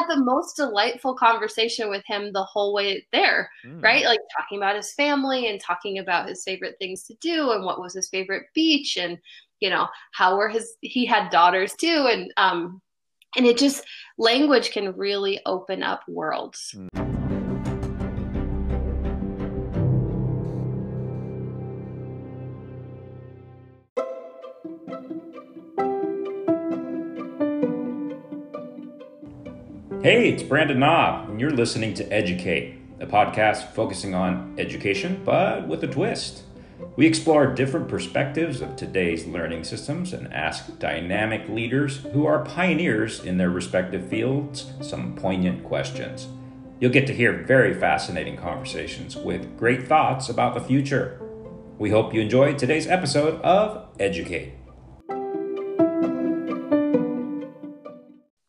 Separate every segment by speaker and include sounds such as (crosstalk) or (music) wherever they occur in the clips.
Speaker 1: had the most delightful conversation with him the whole way there, mm. right? Like talking about his family and talking about his favorite things to do and what was his favorite beach and you know how were his he had daughters too and um and it just language can really open up worlds. Mm.
Speaker 2: Hey, it's Brandon Knob, and you're listening to Educate, a podcast focusing on education, but with a twist. We explore different perspectives of today's learning systems and ask dynamic leaders who are pioneers in their respective fields some poignant questions. You'll get to hear very fascinating conversations with great thoughts about the future. We hope you enjoyed today's episode of Educate.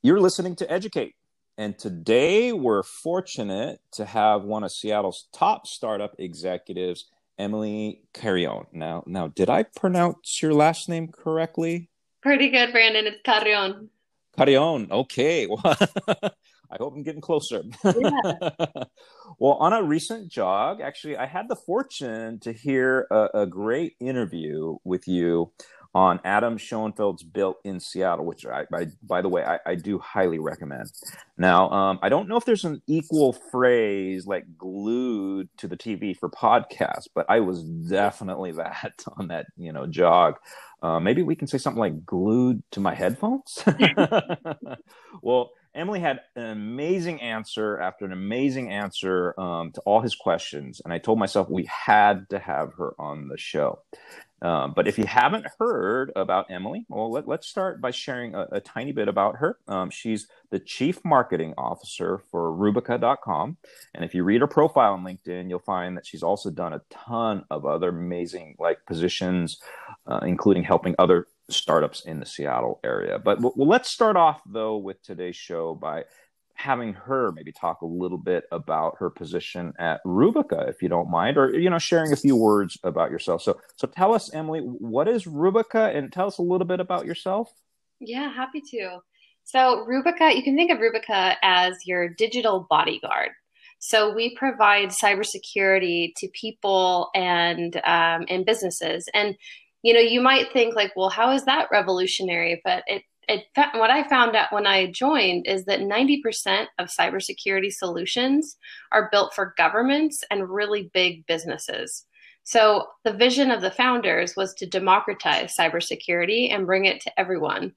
Speaker 2: You're listening to Educate and today we're fortunate to have one of Seattle's top startup executives, Emily Carrion. Now, now, did I pronounce your last name correctly?
Speaker 1: Pretty good, Brandon. It's Carrion.
Speaker 2: Carrion. Okay. (laughs) Well, I hope I'm getting closer. Yeah. (laughs) well, on a recent jog, actually, I had the fortune to hear a, a great interview with you on Adam Schoenfeld's Built in Seattle, which I, I by the way, I, I, do highly recommend. Now, um, I don't know if there's an equal phrase like glued to the TV for podcasts, but I was definitely (laughs) that on that, you know, jog. Uh, maybe we can say something like glued to my headphones. (laughs) (laughs) well, Emily had an amazing answer after an amazing answer um, to all his questions. And I told myself we had to have her on the show. Um, but if you haven't heard about Emily, well, let, us start by sharing a, a, tiny bit about her. Um, she's the chief marketing officer for Rubica.com. And if you read her profile on LinkedIn, you'll find that she's also done a ton of other amazing like positions, uh, including helping other startups in the Seattle area. But well, let's start off though with today's show by having her maybe talk a little bit about her position at Rubica, if you don't mind, or you know, sharing a few words about yourself. So, so tell us, Emily, what is Rubica, and tell us a little bit about yourself.
Speaker 1: Yeah, happy to. So, Rubica, you can think of Rubica as your digital bodyguard. So, we provide cybersecurity to people and um, and businesses, and you know, you might think like, well, how is that revolutionary? But it it, what I found out when I joined is that 90% of cybersecurity solutions are built for governments and really big businesses. So the vision of the founders was to democratize cybersecurity and bring it to everyone.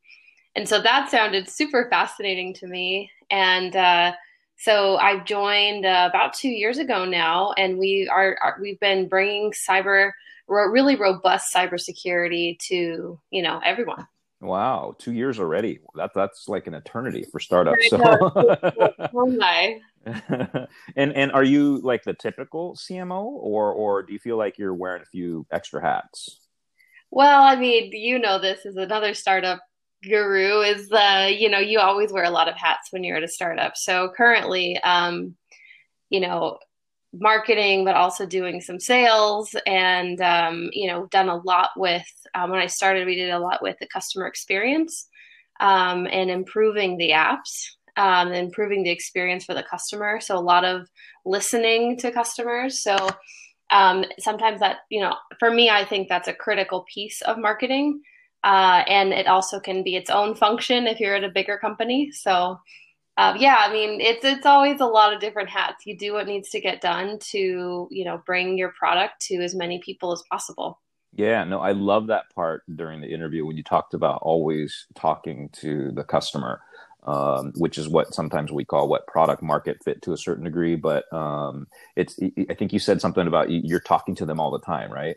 Speaker 1: And so that sounded super fascinating to me. And uh, so I've joined uh, about two years ago now, and we are, are we've been bringing cyber really robust cybersecurity to you know everyone.
Speaker 2: Wow, two years already. That that's like an eternity for startups. So. (laughs) (laughs) and and are you like the typical CMO, or or do you feel like you're wearing a few extra hats?
Speaker 1: Well, I mean, you know, this is another startup guru. Is uh, you know, you always wear a lot of hats when you're at a startup. So currently, um, you know, marketing, but also doing some sales and, um, you know, done a lot with, um, when I started, we did a lot with the customer experience um, and improving the apps, um, improving the experience for the customer. So a lot of listening to customers. So um, sometimes that, you know, for me, I think that's a critical piece of marketing. Uh, and it also can be its own function if you're at a bigger company. So, uh, yeah, I mean, it's it's always a lot of different hats. You do what needs to get done to you know bring your product to as many people as possible.
Speaker 2: Yeah, no, I love that part during the interview when you talked about always talking to the customer, um, which is what sometimes we call what product market fit to a certain degree. But um, it's I think you said something about you're talking to them all the time, right?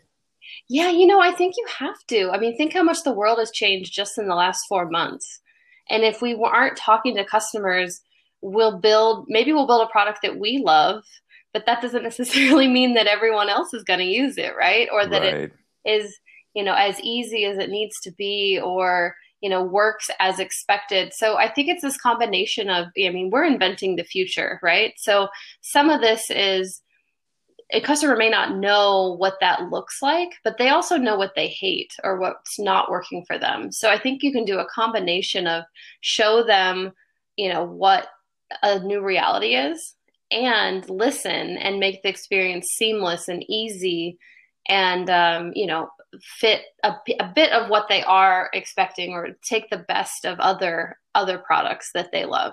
Speaker 1: Yeah, you know, I think you have to. I mean, think how much the world has changed just in the last four months. And if we aren't talking to customers, we'll build, maybe we'll build a product that we love, but that doesn't (laughs) necessarily mean that everyone else is going to use it, right? Or that right. it is, you know, as easy as it needs to be or, you know, works as expected. So I think it's this combination of, I mean, we're inventing the future, right? So some of this is, a customer may not know what that looks like, but they also know what they hate or what's not working for them. So I think you can do a combination of show them, you know, what a new reality is and listen and make the experience seamless and easy and um, you know fit a, a bit of what they are expecting or take the best of other other products that they love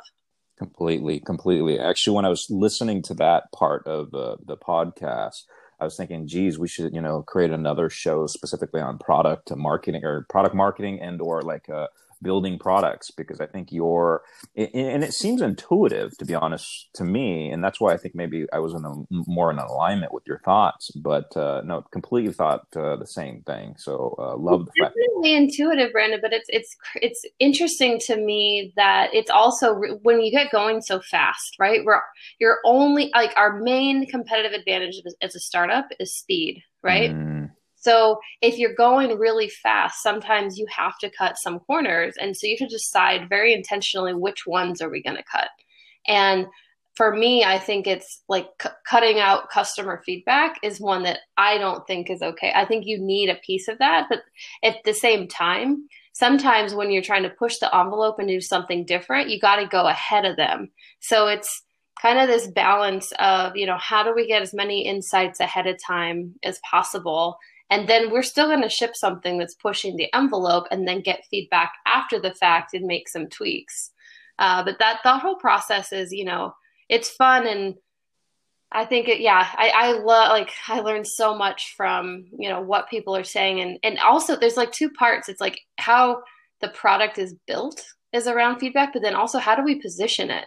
Speaker 2: completely completely. Actually when i was listening to that part of the the podcast I was thinking, geez, we should, you know, create another show specifically on product marketing or product marketing and or like uh, building products because I think you're, and it seems intuitive to be honest to me, and that's why I think maybe I was in a, more in alignment with your thoughts. But uh, no, completely thought uh, the same thing. So uh, love it's
Speaker 1: the fact. Definitely intuitive, Brandon. But it's it's it's interesting to me that it's also when you get going so fast, right? We're you're only like our main competitive advantage as a startup is speed, right? Mm so if you're going really fast, sometimes you have to cut some corners. And so you have to decide very intentionally which ones are we going to cut. And for me, I think it's like c- cutting out customer feedback is one that I don't think is okay. I think you need a piece of that. But at the same time, sometimes when you're trying to push the envelope and do something different, you got to go ahead of them. So it's kind of this balance of, you know, how do we get as many insights ahead of time as possible? And then we're still going to ship something that's pushing the envelope and then get feedback after the fact and make some tweaks. Uh, but that, that whole process is, you know, it's fun. And I think it, yeah, I, I love, like, I learned so much from, you know, what people are saying. And, and also there's like two parts. It's like how the product is built is around feedback, but then also how do we position it?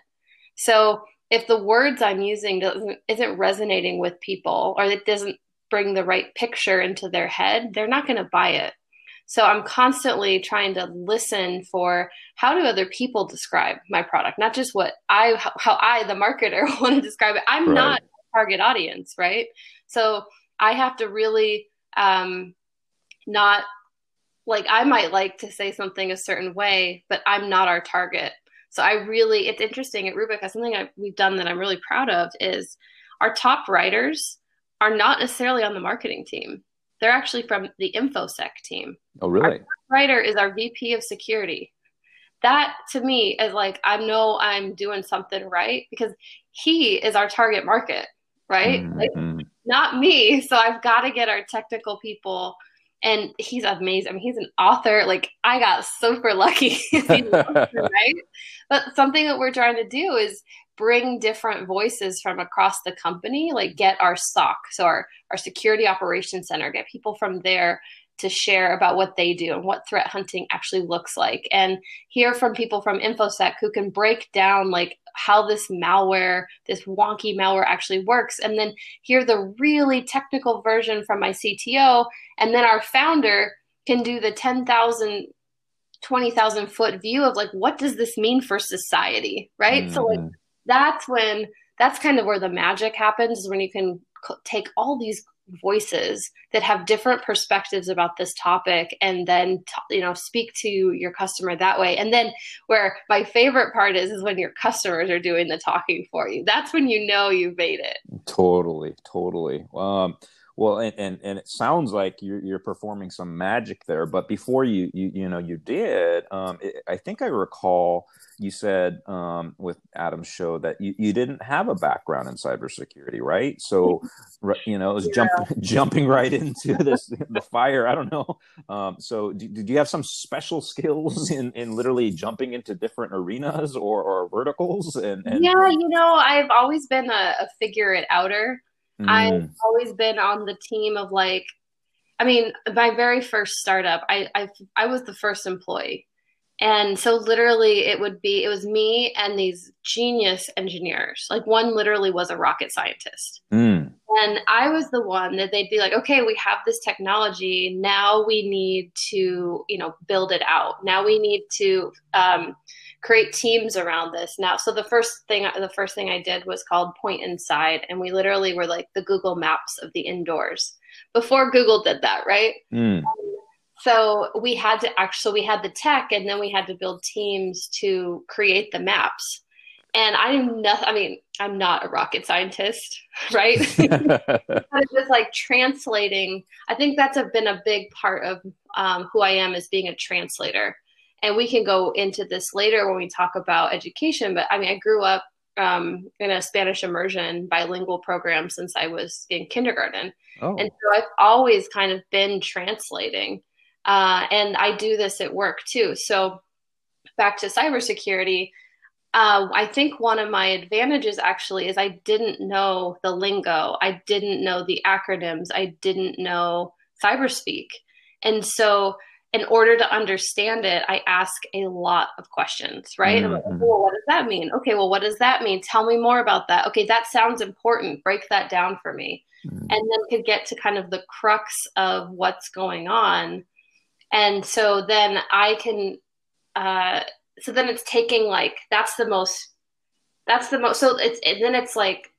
Speaker 1: So if the words I'm using doesn't, isn't resonating with people or it doesn't bring the right picture into their head, they're not going to buy it. So I'm constantly trying to listen for how do other people describe my product, not just what I how I the marketer (laughs) want to describe it. I'm right. not target audience, right? So I have to really um, not like I might like to say something a certain way, but I'm not our target. So I really it's interesting at Rubik. Something I, we've done that I'm really proud of is our top writers are not necessarily on the marketing team. They're actually from the InfoSec team.
Speaker 2: Oh, really?
Speaker 1: Our writer is our VP of security. That to me is like, I know I'm doing something right because he is our target market, right? Mm-hmm. Like, not me. So I've got to get our technical people and he's amazing. I mean, he's an author. Like I got super lucky, (laughs) (laughs) right? But something that we're trying to do is bring different voices from across the company, like get our SOC, so our, our security operations center, get people from there to share about what they do and what threat hunting actually looks like and hear from people from infosec who can break down like how this malware this wonky malware actually works and then hear the really technical version from my cto and then our founder can do the 10,000 20,000 foot view of like what does this mean for society right mm-hmm. so like mm-hmm that's when that's kind of where the magic happens is when you can take all these voices that have different perspectives about this topic and then you know speak to your customer that way. And then where my favorite part is is when your customers are doing the talking for you. That's when you know you've made it.
Speaker 2: Totally totally. Um well, and, and, and it sounds like you're, you're performing some magic there. But before you you, you know you did, um, it, I think I recall you said um, with Adam's show that you, you didn't have a background in cybersecurity, right? So you know it was yeah. jump, (laughs) jumping right into this the fire. I don't know. Um, so do, did you have some special skills in, in literally jumping into different arenas or, or verticals? And, and,
Speaker 1: yeah, you know, I've always been a, a figure it outer Mm. I've always been on the team of like, I mean, my very first startup, I, I I was the first employee, and so literally it would be it was me and these genius engineers. Like one literally was a rocket scientist, mm. and I was the one that they'd be like, okay, we have this technology, now we need to you know build it out. Now we need to um, create teams around this now. So the first thing the first thing I did was called Point Inside, and we literally were like the Google Maps of the indoors before Google did that, right? Mm. So we had to actually we had the tech, and then we had to build teams to create the maps. And I'm not. I mean, I'm not a rocket scientist, (laughs) right? (laughs) it's just like translating. I think that's a, been a big part of um, who I am as being a translator and we can go into this later when we talk about education but i mean i grew up um, in a Spanish immersion bilingual program since I was in kindergarten.
Speaker 2: Oh.
Speaker 1: And so I've always kind of been translating. Uh, and I do this at work too. So back to cybersecurity, uh, I think one of my advantages actually is I didn't know the lingo, I didn't know the acronyms, I didn't know cyberspeak. And so in order to understand it, I ask a lot of questions, right? Mm-hmm. Like, well, what does that mean? Okay, well, what does that mean? Tell me more about that. Okay, that sounds important. Break that down for me. Mm-hmm. And then could get to kind of the crux of what's going on. And so then I can, uh, so then it's taking like, that's the most, that's the most, so it's, and then it's like,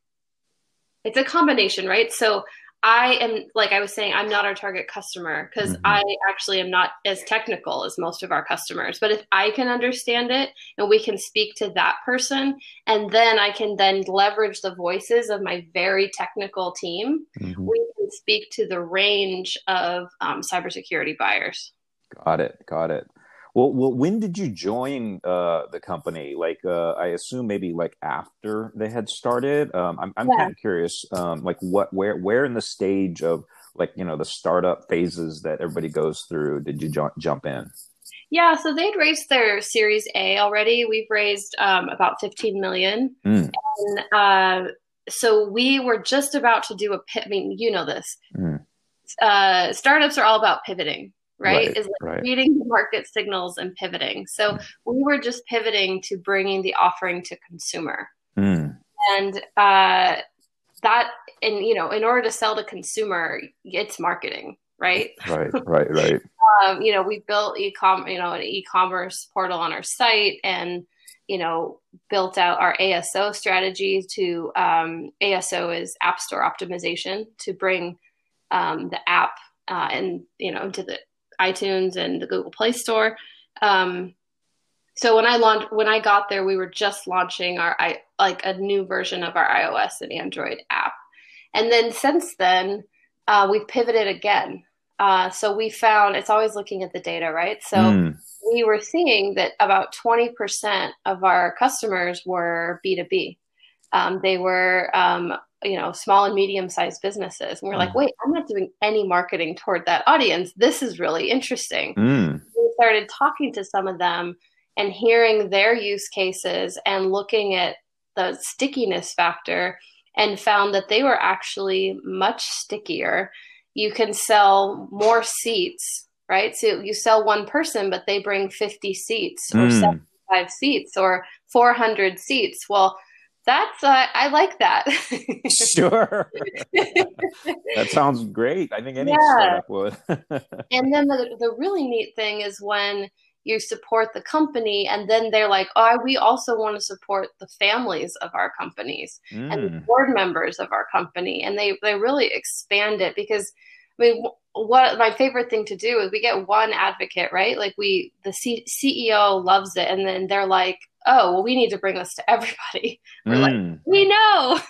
Speaker 1: it's a combination, right? So I am like I was saying, I'm not our target customer because mm-hmm. I actually am not as technical as most of our customers. But if I can understand it and we can speak to that person, and then I can then leverage the voices of my very technical team, mm-hmm. we can speak to the range of um, cybersecurity buyers.
Speaker 2: Got it. Got it. Well, well, when did you join uh, the company? Like, uh, I assume maybe like after they had started. Um, I'm, I'm yeah. kind of curious, um, like what, where, where in the stage of like you know the startup phases that everybody goes through did you ju- jump in?
Speaker 1: Yeah, so they'd raised their Series A already. We've raised um, about 15 million, mm. and uh, so we were just about to do a pivot. I mean, you know this. Mm. Uh, startups are all about pivoting right? right is like right. reading the market signals and pivoting. So mm. we were just pivoting to bringing the offering to consumer. Mm. And uh, that, and you know, in order to sell to consumer, it's marketing, right?
Speaker 2: Right, right, right. (laughs)
Speaker 1: um, you know, we built e-com, you know, an e-commerce portal on our site and you know, built out our ASO strategy to um, ASO is App Store optimization to bring um, the app uh, and you know to the iTunes and the Google Play Store. Um, so when I launched, when I got there, we were just launching our I, like a new version of our iOS and Android app, and then since then uh, we've pivoted again. Uh, so we found it's always looking at the data, right? So mm. we were seeing that about twenty percent of our customers were B two B. Um, they were um, you know small and medium sized businesses and we're like mm. wait i'm not doing any marketing toward that audience this is really interesting mm. we started talking to some of them and hearing their use cases and looking at the stickiness factor and found that they were actually much stickier you can sell more seats right so you sell one person but they bring 50 seats or mm. 75 seats or 400 seats well that's uh, I like that.
Speaker 2: sure. (laughs) that sounds great. I think any yeah. startup would. (laughs)
Speaker 1: and then the the really neat thing is when you support the company and then they're like, "Oh, we also want to support the families of our companies mm. and the mm. board members of our company." And they they really expand it because I mean, what my favorite thing to do is we get one advocate, right? Like we, the C- CEO loves it, and then they're like, "Oh, well, we need to bring this to everybody." (laughs) We're mm. like, "We know, (laughs)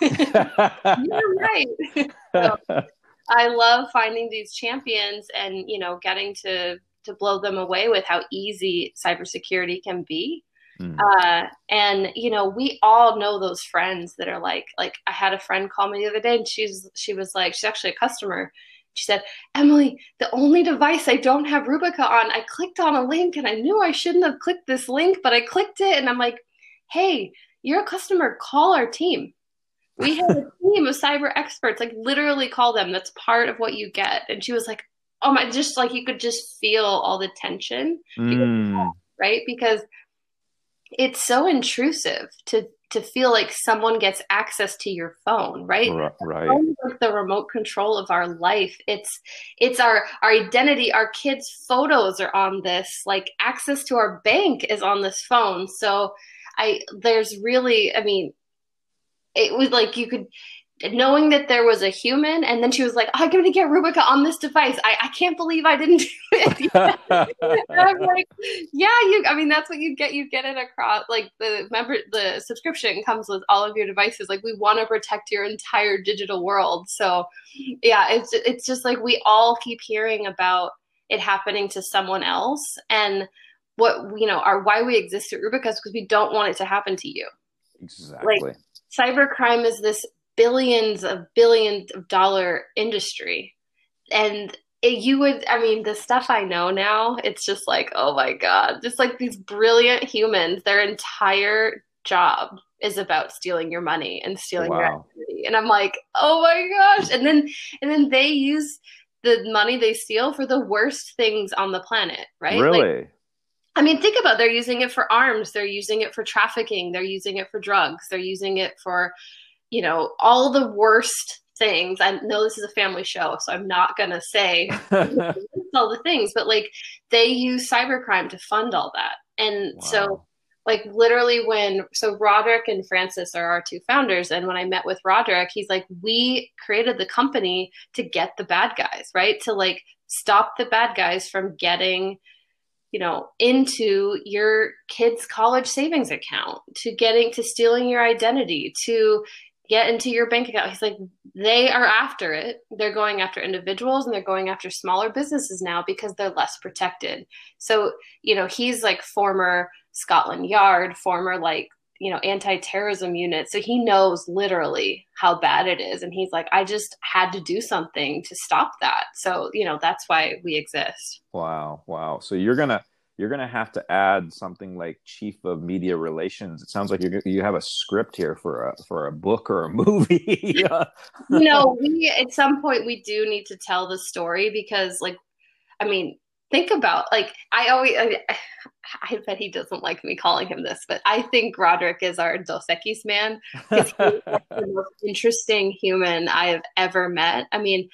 Speaker 1: you're right." (laughs) so, I love finding these champions and you know getting to to blow them away with how easy cybersecurity can be. Mm. Uh, and you know, we all know those friends that are like, like I had a friend call me the other day, and she's she was like, she's actually a customer, she said, Emily, the only device I don't have Rubica on, I clicked on a link and I knew I shouldn't have clicked this link, but I clicked it. And I'm like, hey, you're a customer, call our team. We have a (laughs) team of cyber experts, like literally call them. That's part of what you get. And she was like, oh my, just like you could just feel all the tension, mm. right? Because it's so intrusive to to feel like someone gets access to your phone right?
Speaker 2: Right.
Speaker 1: like the remote control of our life it's it's our our identity our kids photos are on this like access to our bank is on this phone. So i there's really i mean it was like you could knowing that there was a human and then she was like oh, i'm going to get rubica on this device. I, I can't believe i didn't do it. (laughs) (laughs) I'm like yeah you i mean that's what you get you get it across like the member the subscription comes with all of your devices. Like we want to protect your entire digital world. So yeah it's it's just like we all keep hearing about it happening to someone else and what you know are why we exist at rubica is because we don't want it to happen to you.
Speaker 2: Exactly.
Speaker 1: Like cybercrime is this billions of billions of dollar industry. And it, you would, I mean, the stuff I know now, it's just like, oh my God, just like these brilliant humans, their entire job is about stealing your money and stealing wow. your activity. And I'm like, oh my gosh. And then, and then they use the money they steal for the worst things on the planet, right?
Speaker 2: Really?
Speaker 1: Like, I mean, think about it. they're using it for arms, they're using it for trafficking, they're using it for drugs, they're using it for, you know, all the worst things. I know this is a family show, so I'm not gonna say (laughs) (laughs) all the things, but like they use cybercrime to fund all that. And wow. so like literally when so Roderick and Francis are our two founders and when I met with Roderick he's like we created the company to get the bad guys right to like stop the bad guys from getting you know into your kids college savings account to getting to stealing your identity to get into your bank account. He's like they are after it. They're going after individuals and they're going after smaller businesses now because they're less protected. So you know he's like former Scotland Yard, former like you know anti-terrorism unit. So he knows literally how bad it is. And he's like i just had to do something to stop that. So you know that's why we exist.
Speaker 2: Wow. Wow. So you're gonna you're gonna have to add something like chief of media relations it sounds like you you have a script here for a for a book or a (laughs) movie (laughs)
Speaker 1: you know we at some point we do need to tell the story because like i mean think about like I always I, I, bet he doesn't like me calling him this, but I think Roderick is our Dos Equis man because he's (laughs) the most interesting human I have ever met. I mean,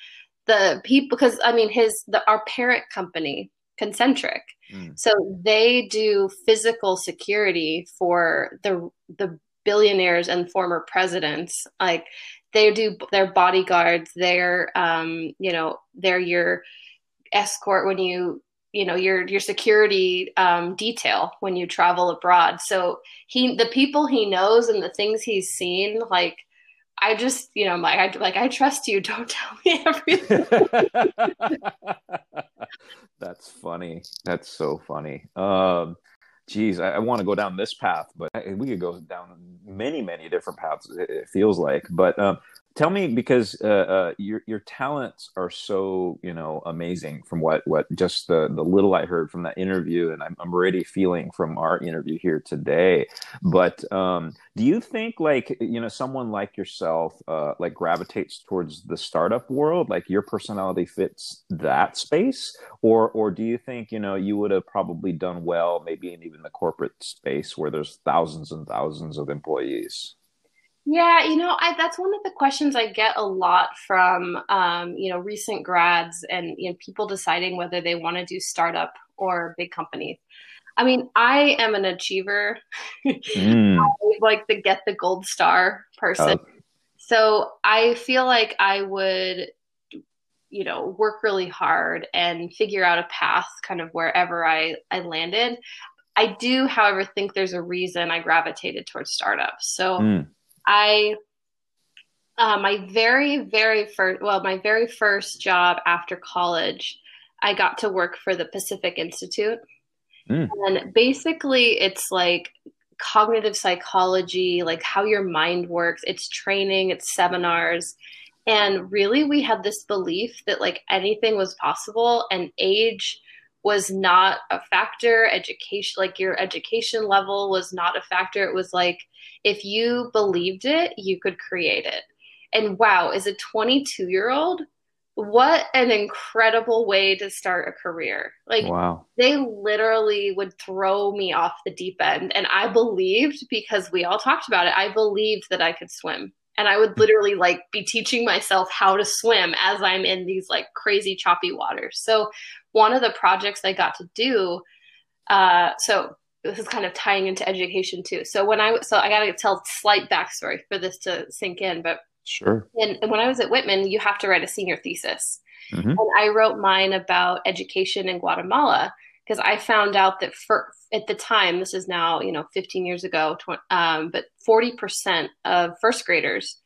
Speaker 1: the people because I mean his the our parent company Concentric, mm. so they do physical security for the the billionaires and former presidents like they do their bodyguards they're um you know they're your escort when you you know your your security um, detail when you travel abroad. So he the people he knows and the things he's seen, like I just you know I'm like I like I trust you. (laughs) Don't tell me everything. (laughs)
Speaker 2: That's funny. That's so funny. Um, geez, I, I want to go down this path, but I, we could go down many, many different paths. It, feels like, but um, tell me because uh, uh, your your talents are so you know amazing from what what just the the little I heard from that interview, and I'm I'm already feeling from our interview here today. But um, do you think like you know someone like yourself uh, like gravitates towards the startup world, like your personality fits that space, or or do you think you know you would have probably done well maybe in even the corporate space where there's thousands and thousands of employees?
Speaker 1: Yeah, you know, I, that's one of the questions I get a lot from, um, you know, recent grads and you know, people deciding whether they want to do startup or big companies. I mean, I am an achiever, mm. (laughs) like the get the gold star person. Oh. So I feel like I would, you know, work really hard and figure out a path kind of wherever I, I landed. I do, however, think there's a reason I gravitated towards startups. So mm. I uh, my very very first well my very first job after college i got to work for the pacific institute mm. and basically it's like cognitive psychology like how your mind works it's training it's seminars and really we had this belief that like anything was possible and age was not a factor education like your education level was not a factor it was like if you believed it, you could create it. And wow, as a 22 year old, what an incredible way to start a career. Like, wow. they literally would throw me off the deep end. And I believed because we all talked about it, I believed that I could swim. And I would literally like be teaching myself how to swim as I'm in these like crazy choppy waters. So, one of the projects I got to do, uh, so this is kind of tying into education too. So when I so I got to tell slight backstory for this to sink in, but
Speaker 2: sure.
Speaker 1: And, and when I was at Whitman, you have to write a senior thesis, mm-hmm. and I wrote mine about education in Guatemala because I found out that for at the time, this is now you know 15 years ago, tw- um, but 40 percent of first graders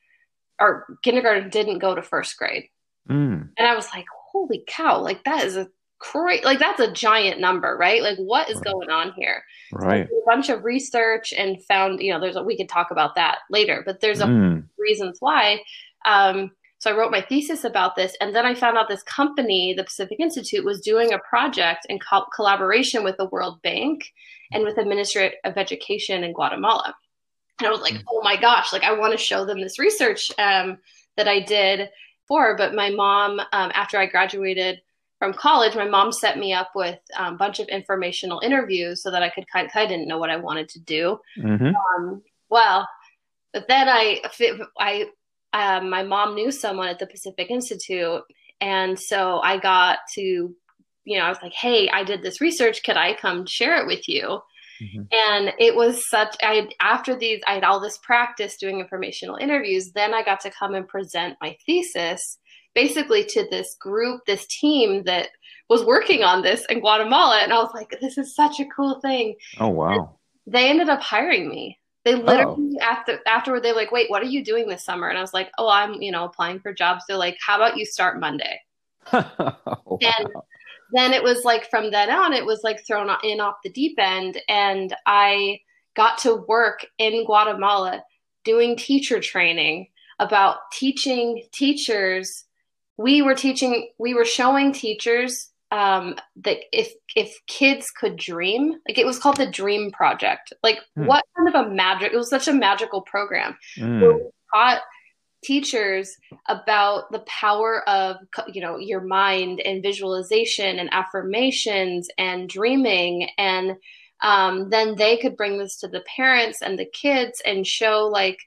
Speaker 1: or kindergarten didn't go to first grade, mm. and I was like, holy cow, like that is a crazy. Like that's a giant number, right? Like what is going on here?
Speaker 2: Right.
Speaker 1: So a bunch of research and found, you know, there's a, we could talk about that later, but there's a mm. reasons why. Um, so I wrote my thesis about this, and then I found out this company, the Pacific Institute, was doing a project in co- collaboration with the World Bank and with the Ministry of Education in Guatemala. And I was like, mm. oh my gosh, like I want to show them this research um, that I did for. But my mom, um, after I graduated from college, my mom set me up with a um, bunch of informational interviews so that I could kind of, I didn't know what I wanted to do. Mm-hmm. Um, well, but then I, I, um, my mom knew someone at the Pacific Institute. And so I got to, you know, I was like, hey, I did this research. Could I come share it with you? Mm-hmm. And it was such, I, after these, I had all this practice doing informational interviews. Then I got to come and present my thesis basically to this group, this team that was working on this in Guatemala. And I was like, this is such a cool thing.
Speaker 2: Oh, wow. And
Speaker 1: they ended up hiring me. They oh. literally oh. after afterward they're like, wait, what are you doing this summer? And I was like, oh, I'm you know applying for jobs. They're like, how about you start Monday? (laughs) wow. And then it was like from then on, it was like thrown in off the deep end, and I got to work in Guatemala doing teacher training about teaching teachers we were teaching we were showing teachers um, that if if kids could dream like it was called the dream project like hmm. what kind of a magic it was such a magical program mm. we taught teachers about the power of you know your mind and visualization and affirmations and dreaming and um, then they could bring this to the parents and the kids and show like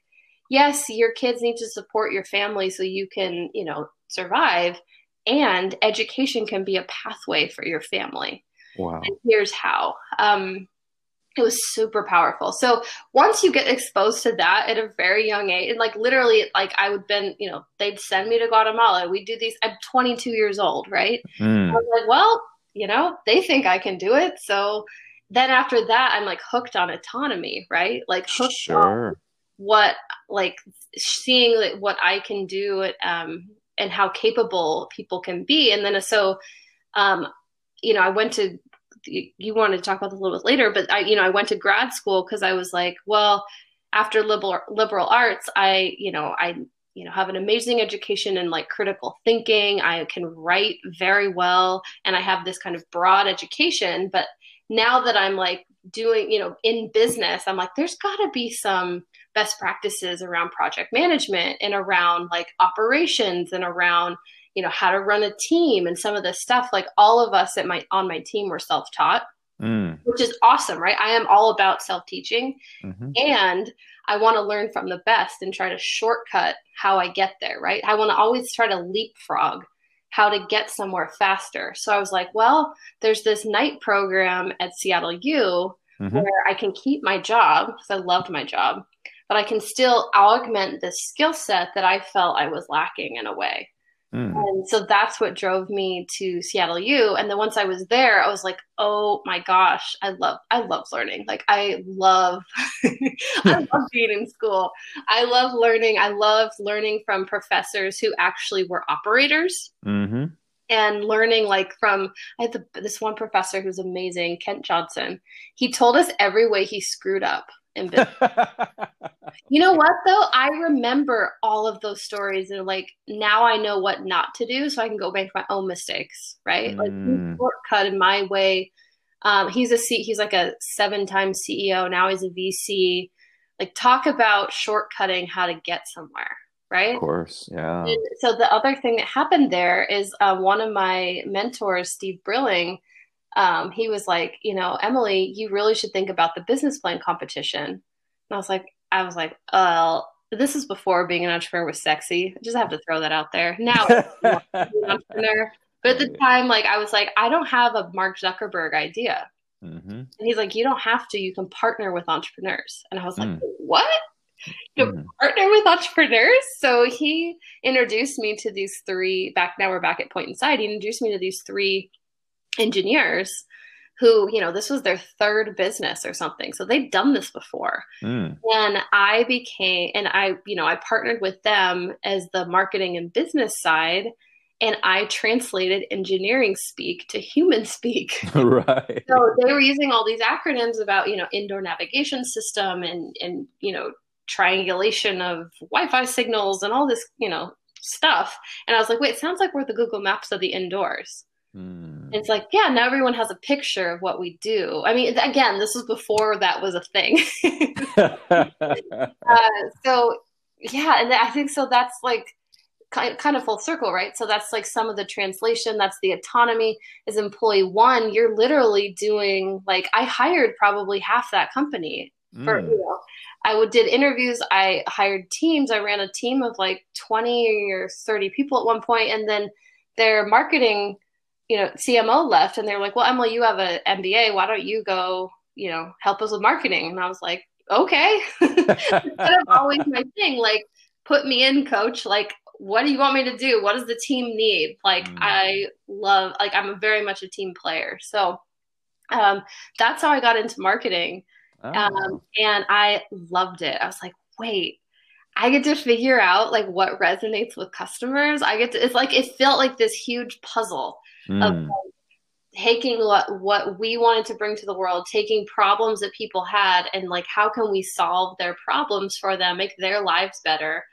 Speaker 1: yes your kids need to support your family so you can you know survive and education can be a pathway for your family.
Speaker 2: Wow.
Speaker 1: And here's how. Um, it was super powerful. So once you get exposed to that at a very young age and like literally like i would been you know they'd send me to guatemala. We do these i'm 22 years old right? Mm. i was like well you know they think i can do it. So then after that i'm like hooked on autonomy right? Like hooked sure. on what like seeing like, what i can do um, and how capable people can be. And then so, um, you know, I went to you wanted to talk about this a little bit later, but I, you know, I went to grad school because I was like, well, after liberal liberal arts, I, you know, I, you know, have an amazing education in like critical thinking. I can write very well, and I have this kind of broad education. But now that I'm like doing, you know, in business, I'm like, there's got to be some best practices around project management and around like operations and around you know how to run a team and some of this stuff like all of us at my on my team were self-taught mm. which is awesome right i am all about self-teaching mm-hmm. and i want to learn from the best and try to shortcut how i get there right i want to always try to leapfrog how to get somewhere faster so i was like well there's this night program at seattle u mm-hmm. where i can keep my job because i loved my job but I can still augment the skill set that I felt I was lacking in a way. Mm. And so that's what drove me to Seattle U. And then once I was there, I was like, oh my gosh, I love I love learning. Like I love (laughs) I (laughs) love being in school. I love learning. I love learning from professors who actually were operators. Mm-hmm. And learning like from I had the, this one professor who's amazing, Kent Johnson. He told us every way he screwed up (laughs) you know what though? I remember all of those stories and like now I know what not to do so I can go make my own mistakes, right? Mm. Like shortcut in my way. Um, he's a C, he's like a seven-time CEO. Now he's a VC. Like talk about shortcutting how to get somewhere, right?
Speaker 2: Of course, yeah.
Speaker 1: And so the other thing that happened there is uh, one of my mentors, Steve Brilling, um, he was like, you know, Emily, you really should think about the business plan competition. And I was like, I was like, uh, this is before being an entrepreneur was sexy. I just have to throw that out there. Now, (laughs) an entrepreneur. But at the time, like, I was like, I don't have a Mark Zuckerberg idea. Mm-hmm. And he's like, you don't have to. You can partner with entrepreneurs. And I was like, mm. what? You mm. partner with entrepreneurs? So he introduced me to these three. Back now, we're back at Point Inside. He introduced me to these three engineers who, you know, this was their third business or something. So they'd done this before. Mm. And I became, and I, you know, I partnered with them as the marketing and business side. and I translated engineering speak to human (laughs) speak. (laughs)
Speaker 2: right.
Speaker 1: So they were using all these acronyms about, you know, indoor navigation system and and you know, triangulation of Wi-Fi signals and all this, you know, stuff. And I was like, wait, it sounds like we're the Google Maps of the indoors. Mm. It's like, yeah, now everyone has a picture of what we do. I mean, again, this was before that was a thing. (laughs) (laughs) uh, so, yeah, and I think so. That's like kind of full circle, right? So that's like some of the translation. That's the autonomy. As employee one, you're literally doing like I hired probably half that company for mm. you know. I would, did interviews. I hired teams. I ran a team of like 20 or 30 people at one point, and then their marketing you know, CMO left and they were like, well, Emily, you have an MBA. Why don't you go, you know, help us with marketing? And I was like, okay. (laughs) That's always my thing. Like, put me in, coach. Like, what do you want me to do? What does the team need? Like, mm. I love, like, I'm very much a team player. So um, that's how I got into marketing. Oh. Um, and I loved it. I was like, wait, I get to figure out like what resonates with customers. I get to, it's like, it felt like this huge puzzle mm. of taking what what we wanted to bring to the world, taking problems that people had, and like how can we solve their problems for them, make their lives better,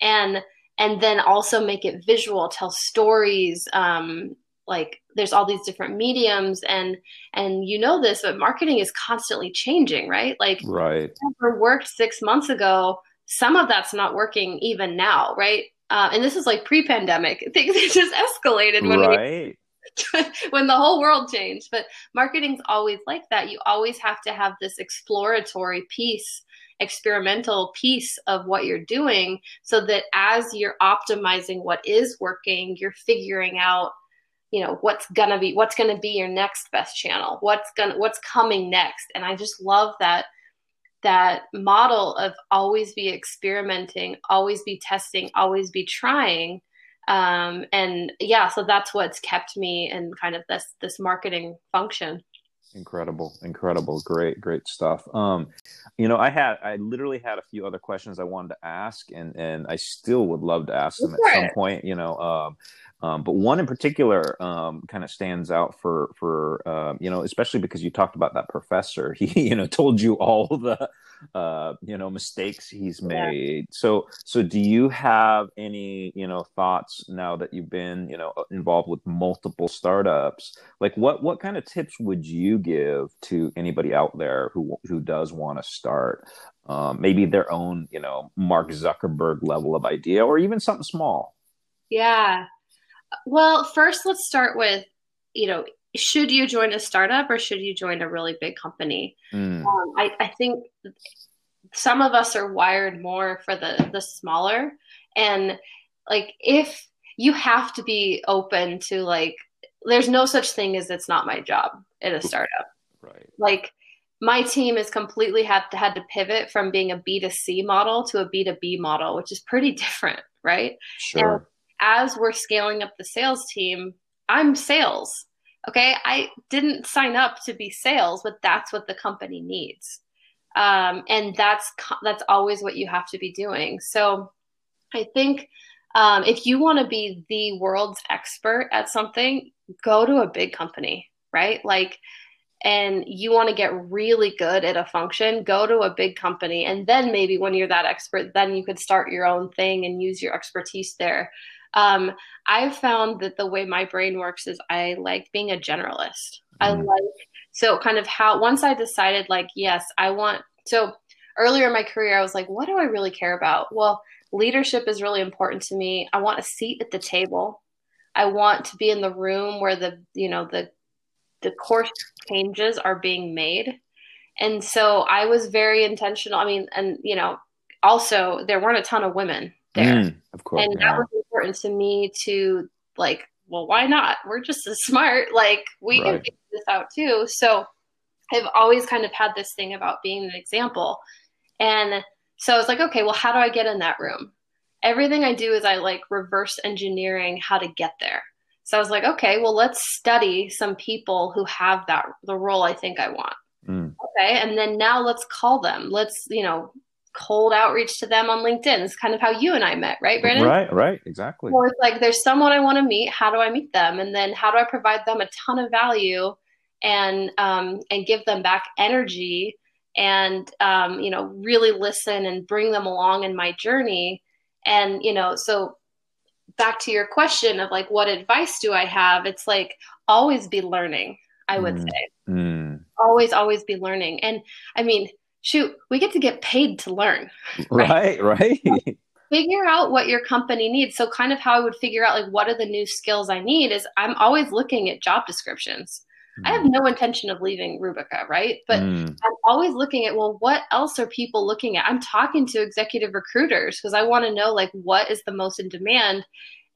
Speaker 1: and and then also make it visual, tell stories. Um, like there's all these different mediums and and you know this but marketing is constantly changing right like
Speaker 2: right
Speaker 1: whatever worked six months ago some of that's not working even now right uh, and this is like pre-pandemic (laughs) things just escalated when
Speaker 2: right. we (laughs)
Speaker 1: when the whole world changed. But marketing's always like that. You always have to have this exploratory piece, experimental piece of what you're doing so that as you're optimizing what is working, you're figuring out you know what's gonna be what's gonna be your next best channel what's gonna what's coming next and i just love that that model of always be experimenting always be testing always be trying um, and yeah so that's what's kept me in kind of this this marketing function.
Speaker 2: Incredible incredible great great stuff. Um you know i had i literally had a few other questions i wanted to ask and and i still would love to ask them at some point you know um um, but one in particular um, kind of stands out for for uh, you know, especially because you talked about that professor. (laughs) He you know told you all the uh, you know mistakes he's made. Yeah. So so do you have any you know thoughts now that you've been you know involved with multiple startups? Like what what kind of tips would you give to anybody out there who who does want to start? Um, maybe their own you know Mark Zuckerberg level of idea, or even something small.
Speaker 1: Yeah. Well, first, let's start with, you know, should you join a startup or should you join a really big company? Mm. Um, I, I think some of us are wired more for the the smaller, and like if you have to be open to like, there's no such thing as it's not my job in a startup.
Speaker 2: Right.
Speaker 1: Like my team has completely had to had to pivot from being a B2C model to a B2B model, which is pretty (laughs) different, right?
Speaker 2: Sure. And
Speaker 1: as we're scaling up the sales team, I'm sales. Okay. I didn't sign up to be sales, but that's what the company needs. Um, and that's, that's always what you have to be doing. So I think, um, if you want to be the world's expert at something, go to a big company, right? Like, and you want to get really good at a function, go to a big company. And then maybe when you're that expert, then you could start your own thing and use your expertise there. Um, I've found that the way my brain works is I like being a generalist. Mm. I like so kind of how once I decided like yes, I want so earlier in my career I was like what do I really care about? Well, leadership is really important to me. I want a seat at the table. I want to be in the room where the you know the the course changes are being made. And so I was very intentional. I mean, and you know, also there weren't a ton of women there. Mm,
Speaker 2: of course.
Speaker 1: And yeah. that was important to me to like, well, why not? We're just as smart. (laughs) Like we right. can figure this out too. So I've always kind of had this thing about being an example. And so I was like, okay, well, how do I get in that room? Everything I do is I like reverse engineering how to get there. So I was like, okay, well, let's study some people who have that the role I think I want. Mm. Okay, and then now let's call them. Let's you know cold outreach to them on LinkedIn. It's kind of how you and I met, right, Brandon?
Speaker 2: Right, right, exactly.
Speaker 1: Or it's like there's someone I want to meet. How do I meet them? And then how do I provide them a ton of value and um, and give them back energy and um, you know really listen and bring them along in my journey. And you know, so back to your question of like what advice do I have? It's like always be learning. I would mm. say mm. always, always be learning. And I mean shoot, we get to get paid to learn.
Speaker 2: Right, right. right.
Speaker 1: figure out what your company needs. So kind of how I would figure out like what are the new skills I need is I'm always looking at job descriptions. Mm. I have no intention of leaving Rubica, right? But mm. I'm always looking at well, what else are people looking at? I'm talking to executive recruiters because I want to know like what is the most in demand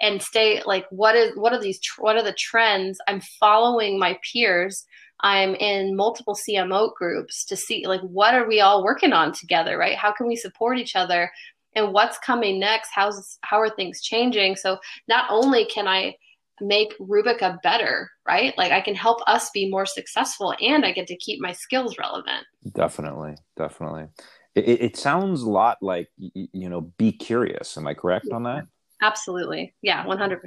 Speaker 1: and stay like what is what are these what are the trends? I'm following my peers I'm in multiple CMO groups to see like what are we all working on together, right? How can we support each other and what's coming next? How's how are things changing? So not only can I make Rubica better, right? Like I can help us be more successful and I get to keep my skills relevant.
Speaker 2: Definitely, definitely. It, it sounds a lot like you know, be curious. Am I correct on that?
Speaker 1: Absolutely. Yeah, 100%.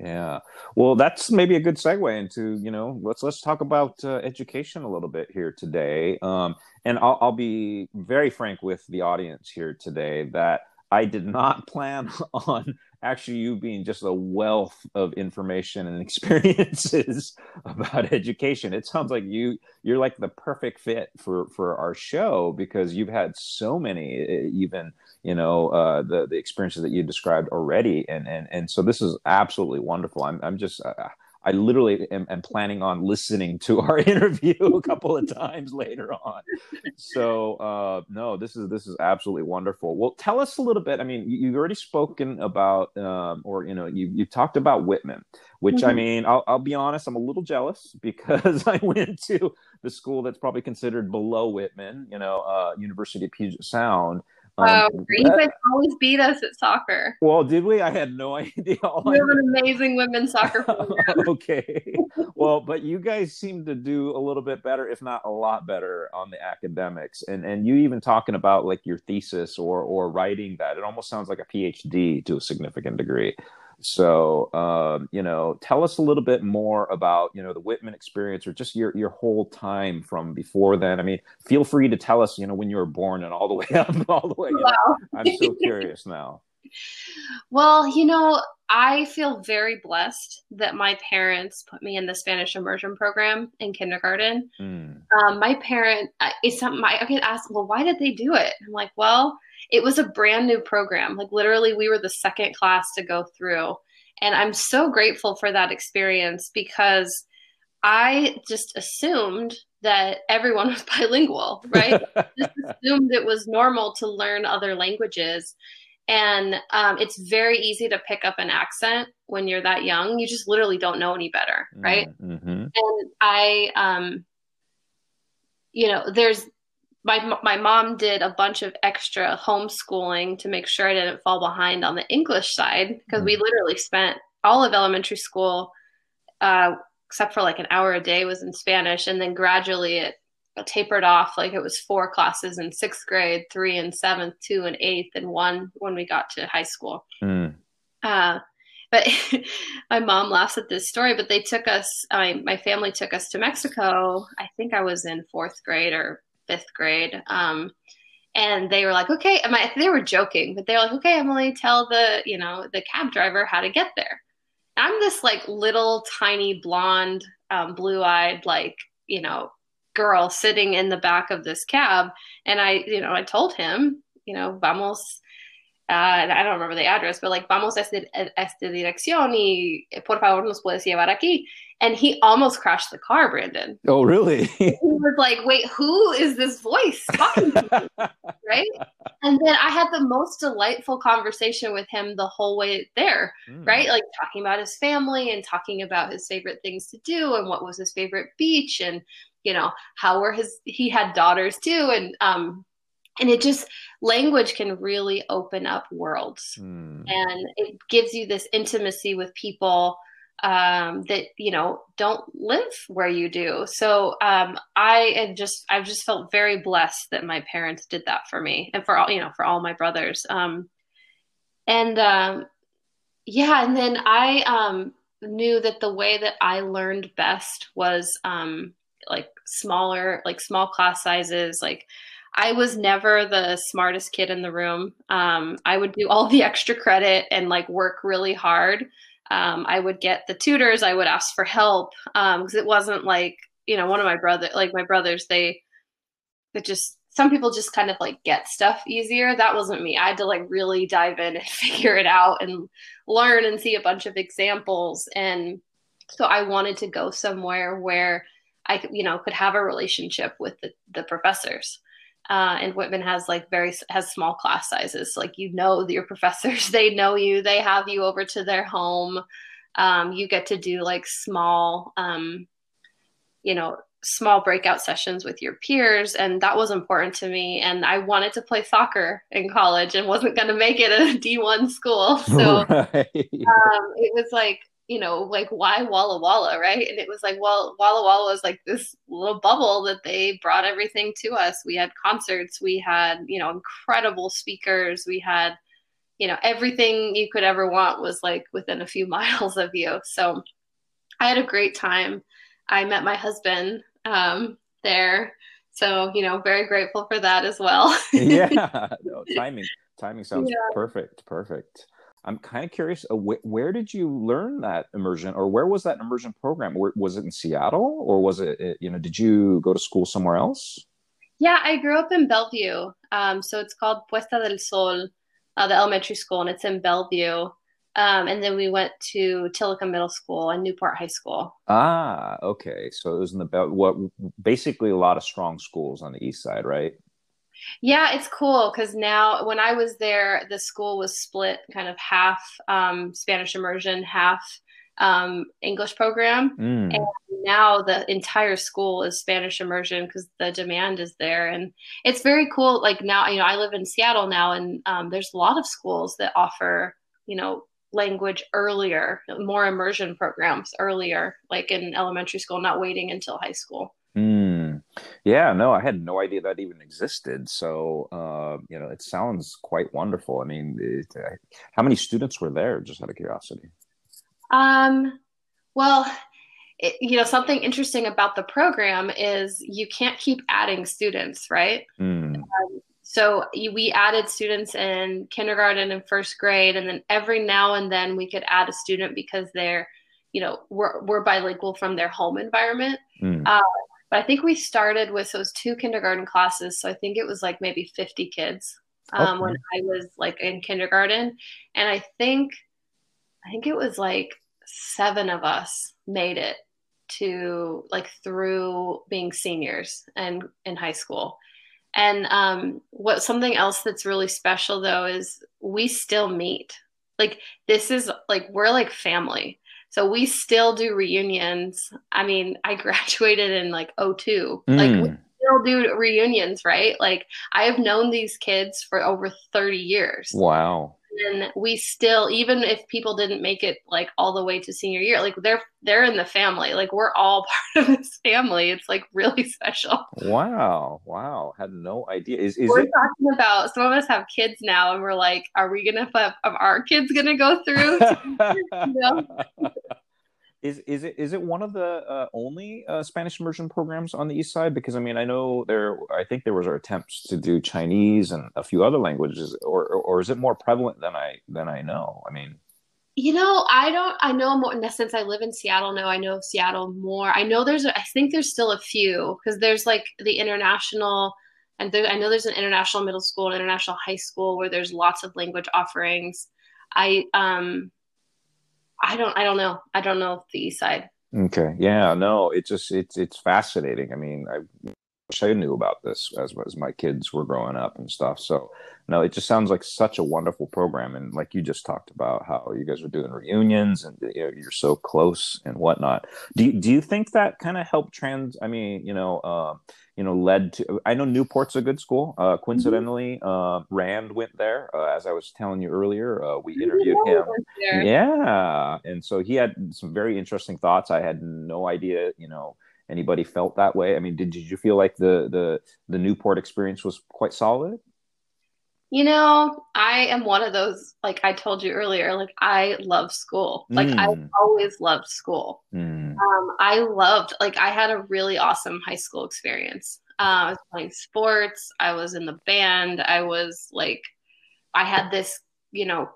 Speaker 2: Yeah. Well, that's maybe a good segue into, you know, let's let's talk about uh, education a little bit here today. Um, and I'll, I'll be very frank with the audience here today that I did not (laughs) plan on actually you being just a wealth of information and (laughs) experiences about education. It sounds like you you're like the perfect fit for for our show because you've had so many even you know uh, the the experiences that you described already and and and so this is absolutely wonderful. I'm I'm just uh, I literally am, am, planning on listening to our (laughs) interview a couple of times later on. So uh, no, this is this is absolutely wonderful. Well, tell us a little bit. I mean, you, have already spoken about, um, or you know, you you talked about Whitman, which mm-hmm. I mean, I'll, I'll be honest, I'm a little jealous (laughs) because I went to the school that's probably considered below Whitman, you know, uh, University of Puget Sound.
Speaker 1: Um, oh, you guys always beat us at soccer.
Speaker 2: Well, did we? I had no (laughs) idea.
Speaker 1: All we have an (laughs) amazing women's soccer program. (laughs)
Speaker 2: okay. well, but you guys seem to do a little bit better, if not a lot better, on the academics. And and you even talking about like your thesis or or writing that, it almost sounds like a PhD to a significant degree. So, um, you know, tell us a little bit more about, you know, the Whitman experience or just your, your whole time from before then. I mean, feel free to tell us, you know, when you were born and all the (laughs) way up, all the way. Wow. I'm so curious now. (laughs)
Speaker 1: Well, you know, I feel very blessed that my parents put me in the Spanish immersion program in kindergarten. Mm. Um, my parent, uh, it's something I get asked, well, why did they do it? I'm like, well, it was a brand new program. Like literally, we were the second class to go through. And I'm so grateful for that experience because I just assumed that everyone (laughs) was bilingual, right? (laughs) just assumed it was normal to learn other languages. And um, it's very easy to pick up an accent when you're that young. You just literally don't know any better, right? Mm-hmm. And I, um, you know, there's my my mom did a bunch of extra homeschooling to make sure I didn't fall behind on the English side because mm. we literally spent all of elementary school, uh, except for like an hour a day, was in Spanish, and then gradually it tapered off. Like it was four classes in sixth grade, three in seventh, two in eighth, and one when we got to high school. Mm. Uh, but (laughs) my mom laughs at this story. But they took us, my my family took us to Mexico. I think I was in fourth grade or fifth grade. Um, and they were like, okay, my, they were joking, but they were like, okay, Emily, tell the, you know, the cab driver how to get there. I'm this like little tiny blonde, um, blue eyed, like, you know, girl sitting in the back of this cab. And I, you know, I told him, you know, vamos, uh, I don't remember the address, but like, vamos a esta dirección y por favor nos puedes llevar aquí and he almost crashed the car, Brandon.
Speaker 2: Oh, really?
Speaker 1: he was like, "Wait, who is this voice talking to me?" (laughs) right? And then I had the most delightful conversation with him the whole way there, mm. right? Like talking about his family and talking about his favorite things to do and what was his favorite beach and you know how were his he had daughters too and um and it just language can really open up worlds mm. and it gives you this intimacy with people um, that you know don't live where you do. So um, I just I've just felt very blessed that my parents did that for me and for all you know for all my brothers. Um, and um, yeah, and then I um, knew that the way that I learned best was um, like smaller, like small class sizes, like. I was never the smartest kid in the room. Um, I would do all the (laughs) extra credit and like work really hard um, I would get the tutors. I would ask for help because um, it wasn't like you know one of my brother like my brothers they it just some people just kind of like get stuff easier. That wasn't me. I had to like really dive in and (laughs) figure it out and learn and see a bunch of examples. And so I wanted to go somewhere where I could, you know, could have a relationship with the, the professors. Uh, and Whitman has like very has small class sizes. So, like you know (laughs) your professors, they know you, they have you over to their home. Um, you get to do like small, um, you know, small breakout sessions with your peers, and that was important to me. And I wanted to play soccer in college and wasn't going to make it at a D one school, (laughs) so right. um, it was like you know, like why Walla Walla, right? And it was like, well, Walla Walla was like this little bubble that they brought everything to us. We had concerts, we had, you know, incredible speakers, we had, you know, everything you could ever want was like within a few (laughs) miles of you. So I had a great time. I met my husband um, there. So, you know, very grateful for that as well. (laughs)
Speaker 2: yeah. No, timing. Timing sounds yeah. perfect. Perfect. I'm kind of curious, uh, wh- where did you learn that immersion, or where was that immersion program? Where, was it in Seattle, or was it, uh, you know, did you go to school somewhere else?
Speaker 1: Yeah, I grew up in Bellevue. Um, so it's called Puesta del Sol, uh, the elementary school, and it's in Bellevue. Um, and then we went to Tillicum Middle School and Newport High School.
Speaker 2: Ah, okay. So it was in the what basically a lot of strong schools on the east side, right?
Speaker 1: Yeah, it's cool because now when I was there, the school was split kind of half um, Spanish immersion, half um, English program. Mm. And now the entire school is Spanish immersion because the demand is there. And it's very cool. Like now, you know, I live in Seattle now, and um, there's a lot of schools that offer, you know, language earlier, more immersion programs earlier, like in elementary school, not waiting until high school.
Speaker 2: Yeah, no, I had no idea that even existed. So, uh, you know, it sounds quite wonderful. I mean, it, uh, how many students were there, just out of curiosity?
Speaker 1: Um, well, it, you know, something interesting about the program is you can't keep adding students, right? Mm. Um, so we added students in kindergarten and first grade, and then every now and then we could add a student because they're, you know, we're, we're bilingual from their home environment. Mm. Uh, but I think we started with those two kindergarten classes. So I think it was like maybe 50 kids um, okay. when I was like in kindergarten. And I think, I think it was like seven of us made it to like through being seniors and in high school. And um, what something else that's really special though is we still meet. Like this is like we're like family. So we still do reunions. I mean, I (laughs) graduated in like 02. Mm. Like we still do reunions, right? Like I have known these kids for over 30 years.
Speaker 2: Wow
Speaker 1: and we still even if people didn't make it like all the way to senior year like they're they're in the family. Like we're all (laughs) part of this family. It's like really (laughs) special.
Speaker 2: Wow. Wow. Had no idea. Is, is
Speaker 1: we're
Speaker 2: it...
Speaker 1: talking about some of us have kids now and we're like are we gonna have are our kids gonna go through? (laughs) You know?
Speaker 2: Is is it is it one of the uh, only uh, Spanish immersion programs on the east side? Because I mean, I know there. I think there was our attempts to do Chinese and a few other languages, or, or, is it more prevalent than I than I know? I mean,
Speaker 1: you know, I don't. I know more since I live in Seattle now. I know Seattle more. I know there's. I think there's still a few because there's like the international. And there, I know there's an international middle school, and international high school where there's lots of language offerings. I um I don't I don't know. I don't know the east side.
Speaker 2: Okay. Yeah, no, it's just it's it's fascinating. I mean, I wish I knew about this as as my kids were growing up and stuff. So no, it just sounds like such a wonderful program. And like you just talked about how you guys are doing reunions and you know, you're so close and whatnot. Do you, do you think that kind of helped trans? I mean, you know, uh, you know, led to. I know Newport's a good school. Uh, coincidentally, uh, Rand went there. Uh, as I was telling you earlier, uh, we interviewed him. Yeah, and so he had some very interesting thoughts. I had no idea, you know, anybody felt that way. I mean, did, did you feel like the the the Newport experience was quite solid?
Speaker 1: You know, I am one of those, like I told you earlier, like I love school. Like mm. I always loved school. Mm. Um, I loved, like, I had a really awesome high school experience. Uh, I was playing sports, I was in the band, I was like, I had this, you know,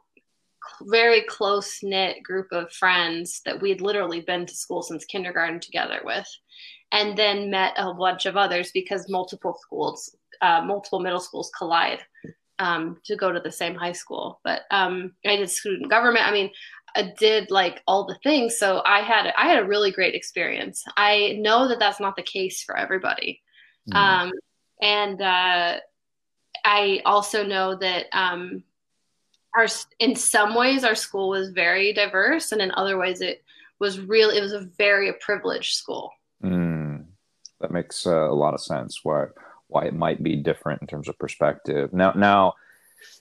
Speaker 1: very close knit group of friends that we had literally been to school since kindergarten together with, and then met a bunch of others because multiple schools, uh, multiple middle schools collide um, to go to the same high school. But um, I did student government. I mean, I did like all the things. So I had I had a really great experience. I know that that's not the case for everybody, mm. um, and uh, I also know that um, our in some ways our school was very diverse, and in other ways it was really it was a very privileged school.
Speaker 2: Mm. That makes uh, a lot of sense. Why why it might be different in terms of perspective. Now, now,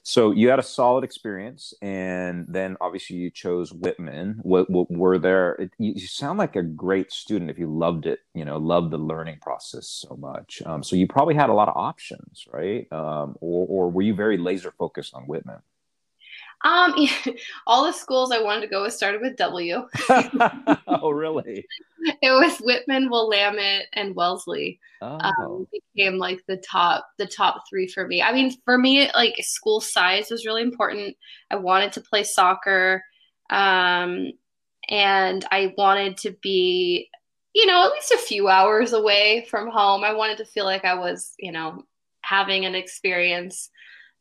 Speaker 2: so you had a solid experience, and then obviously you chose Whitman. What, what were there? It, you sound like a great student if you loved it. You know, loved the learning process so much. Um, so you probably had a lot of options, right? Um, or, or were you very laser focused on Whitman?
Speaker 1: Um, (laughs) all the schools I wanted to go with started with W. (laughs) (laughs)
Speaker 2: oh, really?
Speaker 1: It was Whitman, Willamette, and Wellesley. Um, oh. Um, became like the top, the top three for me. I mean, for me, like school size was really important. I wanted to play soccer, um, and I wanted to be, you know, at least a few hours away from home. I wanted to feel like I was, you know, having an experience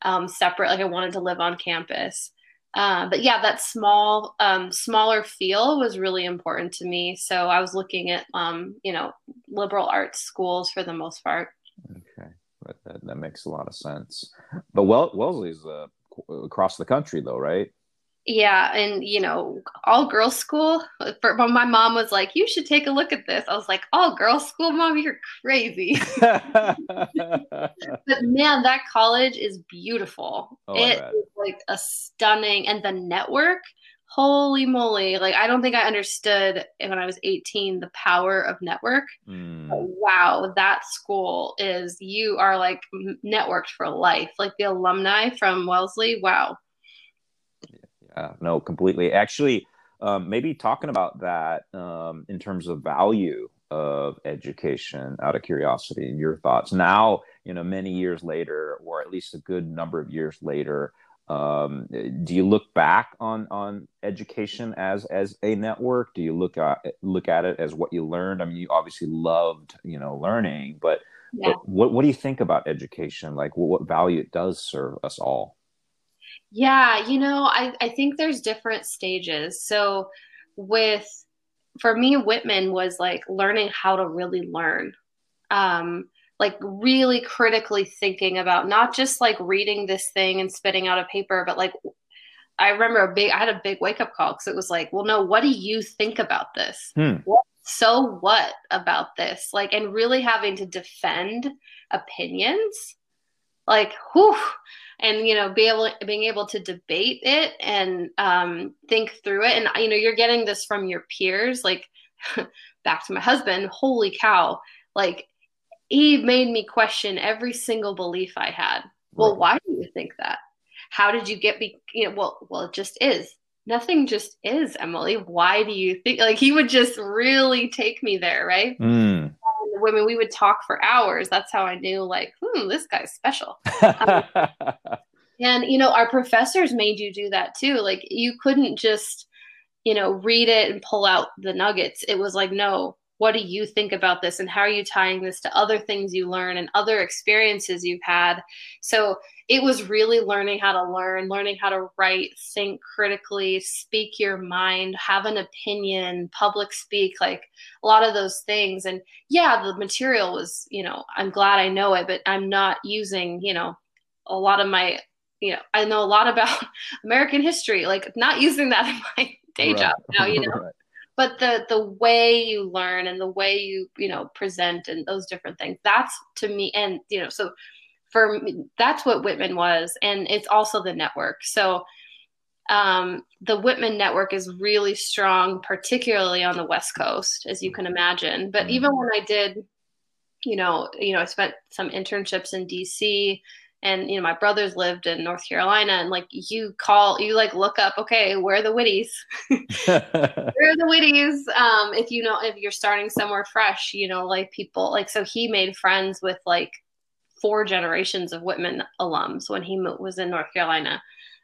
Speaker 1: um, separate. Like I wanted to live on campus. Uh, but yeah, that small, um, smaller feel was really important to me. So I was looking at, um, you know, liberal arts schools for the most part.
Speaker 2: Okay, that, that makes a lot of sense. But well, Wellesley's uh, across the country, though, right?
Speaker 1: Yeah, and you know, all girls school. For, my mom was like, "You should take a look at this." I was like, "All girls school, mom? You're crazy." (laughs) (laughs) but man, that college is beautiful. Oh, it is like a stunning, and the network. Holy moly! Like I don't think I understood when I was 18 the power of network. Mm. Wow, that school is you are like networked for life. Like the alumni from Wellesley. Wow
Speaker 2: yeah, no, completely. Actually, um, maybe talking about that um, in terms of value of education out of curiosity and your thoughts. Now you know many years later or at least a good number of years later um, do you look back on on education as as a network? Do you look at look at it as what you learned? I mean you obviously loved you know learning but, yeah. but what what do you think about education? Like what, what value it does serve us all
Speaker 1: yeah, you know, I, I think there's different stages. So with for me, Whitman was like learning how to really learn. Um, like really critically thinking about not just like reading this thing and spitting out a paper, but like I remember a big I had a big wake up call because it was like, well, no, what do you think about this? Hmm. What, so what about this? Like, and really having to defend opinions, like, whew, and you know be able being able to debate it and um, think through it. And you know you're getting this from your peers like (laughs) back to my husband holy cow like he made me question every single belief i had. Well why do you think that? How did you get be you know well well it just is. Nothing just is emily. Why do you think like he would just really take me there right? Mm. Women, we would talk for hours. That's how I knew, like, hmm, this guy's special. (laughs) um, and you know, our professors made you do that too. Like, you couldn't just, you know, read it and pull out the nuggets. It was like, no, what do you think about this? And how are you tying this to other things you learn and other experiences you've had? So it was really learning how to learn learning how to write think critically speak your mind have an opinion public speak like a lot of those things. And yeah the material was you know i'm glad i know it but i'm not using you know a lot of my you know i know a lot about (laughs) american history like not using that in my day right. job now you know? (laughs) Right but the the way you learn and the way you you know present and those different things that's to me and you know so for me that's what whitman was and it's also the network so um, the whitman network is really strong particularly on the west coast as you can imagine but mm-hmm. even when i did you know you know i spent some internships in dc and you know my brothers lived in north carolina and like you call you like look up okay where are the whitties (laughs) (laughs) where are the whitties um if you know if you're starting somewhere fresh you know like people like so he made friends with like four generations of whitman alums when he was in north carolina.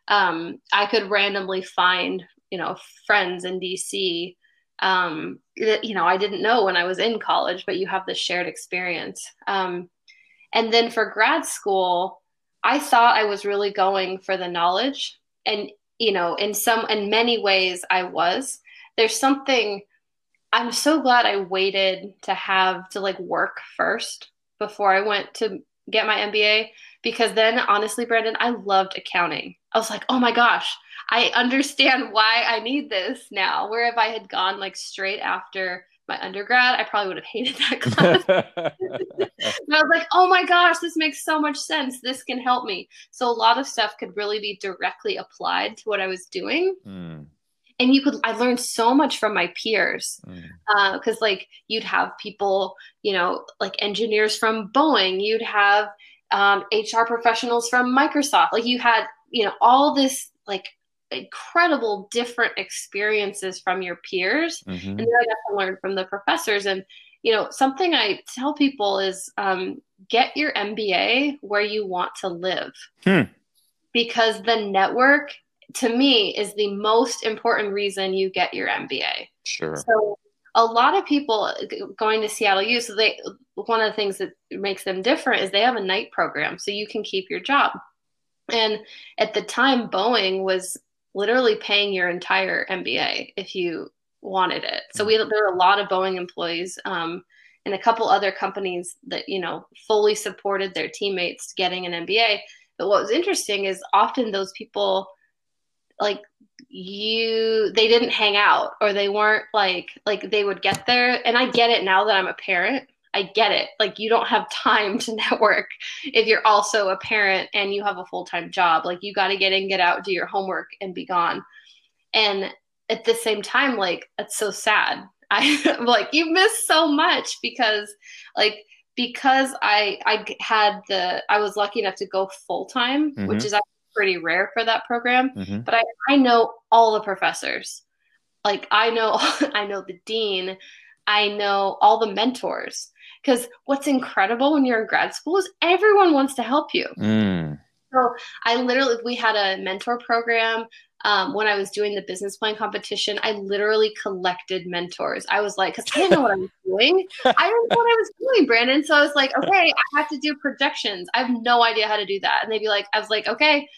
Speaker 1: Um i could randomly find you know friends in dc um that you know i didn't know when i was in college but you have this shared experience. Um and then for grad school I thought I was really going for the knowledge. And, you know, in some, in many ways, I was. There's something, I'm so glad I waited to have to like work first before I went to get my MBA because then honestly, Brandon, I loved accounting. I was like, oh my gosh, I understand why I need this now. Where if I had gone like straight after my undergrad, I probably would have hated that (laughs) class. I was like, oh my gosh, this makes so much sense. This can help me. So a lot of stuff could really be directly applied to what I was doing. Mm. And you could, I learned so much from my peers because, mm. uh, like, you'd have people, you know, like engineers from Boeing, you'd have um, HR professionals from Microsoft, like, you had, you know, all this like incredible different experiences from your peers. Mm-hmm. and then i got to learn from the professors. And you know something i tell people is um, get your mba where you want to live. Hmm. because the network to me is the most important reason you get your mba
Speaker 2: sure.
Speaker 1: So a lot of people going to seattle u so they one of the things that makes them different is they have a night program so you can keep your job. And at the time boeing was literally paying your entire MBA if you wanted it. So we there were a lot of Boeing employees um, and a couple other companies that you know fully supported their teammates getting an MBA. But what was interesting is often those people like you they didn't hang out or they weren't like like they would get there and I get it now that I'm a parent I get it. Like you don't have time to (laughs) network if you're also a parent and you have a full-time job. Like you got to get in, get out, do your homework and be gone. And at the same time like it's so sad. (laughs) I'm like you miss so much because like because I I had the I was lucky enough to go full time, mm-hmm. which is pretty rare for that program. Mm-hmm. But I I know all the professors. Like I know (laughs) I know the dean, I know all the mentors. Because what's incredible when you're in grad school is everyone wants to help you. Mm. So I literally, we had a mentor program um, when I was doing the business plan competition. I literally collected mentors. I was like, because I didn't know what I was (laughs) doing. I didn't know what I was doing, Brandon. So I was like, okay, I have to do projections. I have no idea how to do that. And they'd be like, I was like, okay,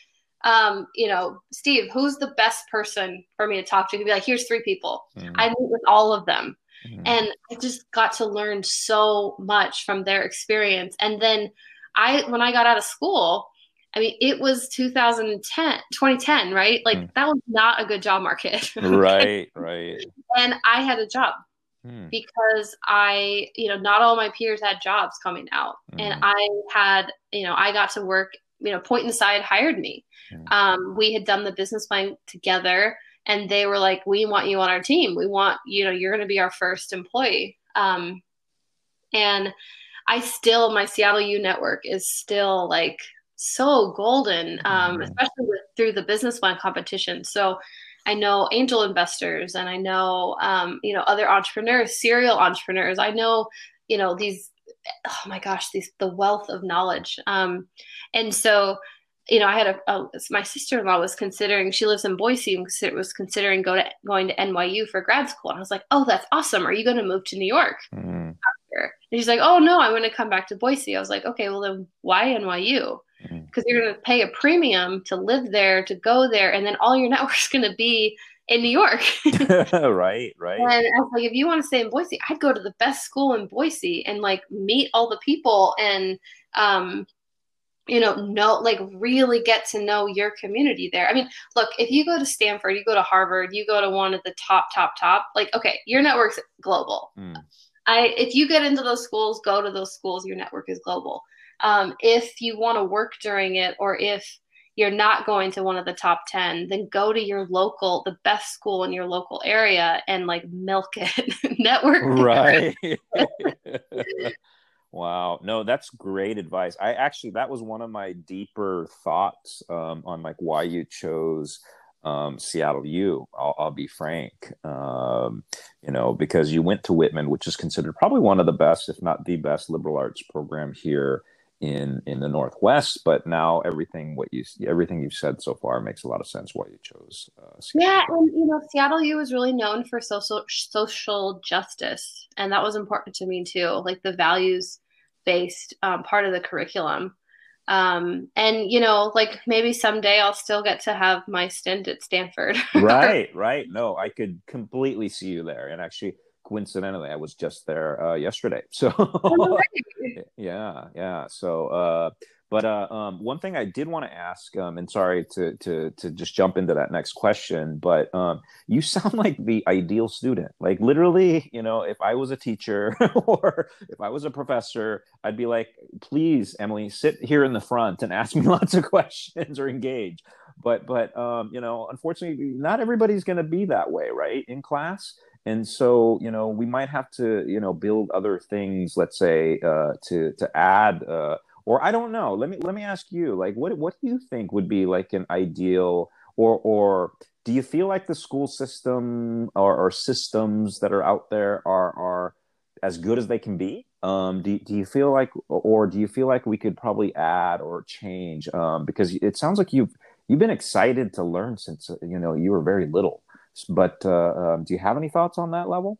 Speaker 1: um, you know, Steve, who's the best person for me to talk to? He'd be like, here's three people. Mm. I meet with all of them. Mm-hmm. And I just got to learn so much from their experience. And then I, when I got out of school, I mean, it was 2010, 2010, right? Like mm. that was not a good job market. (laughs)
Speaker 2: right, right.
Speaker 1: And I had a job mm. because I, you know, not all my peers had jobs coming out. Mm. And I had, you know, I got to work, you know, Point Inside hired me. Mm. Um, we had done the business plan together and they were like we want you on our team. We want you know you're going to be our first employee. Um, and i still my seattle u network is still like so golden um, mm-hmm. especially with, through the business plan competition. So i know angel investors and i know um, you know other entrepreneurs serial entrepreneurs. I know you know these oh my gosh these the wealth of knowledge. Um, and so you know, I had a, a my sister in law was considering. She lives in Boise and was considering go to going to NYU for grad school. And I was like, "Oh, that's awesome! Are you going to move to New York?" Mm. And she's like, "Oh no, I'm going to come back to Boise." I was like, "Okay, well then why NYU?" Because mm. you're going to pay a premium to live there, to go there, and then all your (laughs) network's going to be in New York. (laughs)
Speaker 2: right, right.
Speaker 1: And I was like, if you want to stay in Boise, I'd go to the best school in Boise and like meet all the people and um you know, know like really get to know your community there. I mean, look, if you go to Stanford, you go to Harvard, you go to one of the top, top, top, like okay, your network's global. Mm. I if you get into those schools, go to those schools, your network is global. Um, if you want to work during it or if you're not going to one of the top 10 then go to your local the best school in your local area and like milk it (laughs) network
Speaker 2: right (laughs) (laughs) wow no that's great advice i actually that was one of my deeper thoughts um, on like why you chose um, Seattle U. I'll, I'll be frank, um, you know, because you went to Whitman, which is considered probably one of the best, if not the best, liberal arts program here in in the northwest but now everything what you everything you've said so far makes a lot of sense why you chose
Speaker 1: uh, yeah and you know seattle u is really known for social social justice and that was important to me too like the values based um, part of the curriculum. Um, and you know like maybe someday i'll still get to have my stint at stanford. (laughs)
Speaker 2: Right right. No i could completely see you there. And actually coincidentally, I was just there uh, yesterday. (laughs) So oh, yeah, yeah. So, uh, but uh, um, one thing I did want to ask, um, and sorry to to to just jump into that next question, but um, you (laughs) sound like the ideal student. Like literally, you know, if I was a teacher (laughs) or if I was a professor, I'd be like, please, Emily, sit here in the front and ask me lots of questions or engage. But but um, you know, unfortunately, not everybody's going to be that way, right? In class and so you know we might have to you know build other things let's say uh, to to add uh, or i don't know. Let me let me ask you like what what do you think would be like an ideal or or do you feel like the school system or, or systems that are out there are are as good as they can be? Um, do, do you feel like or do you feel like we could probably add or change? Um, because it sounds like you've you've been excited to learn since you know you were very little but uh, um, do you have any thoughts on that level?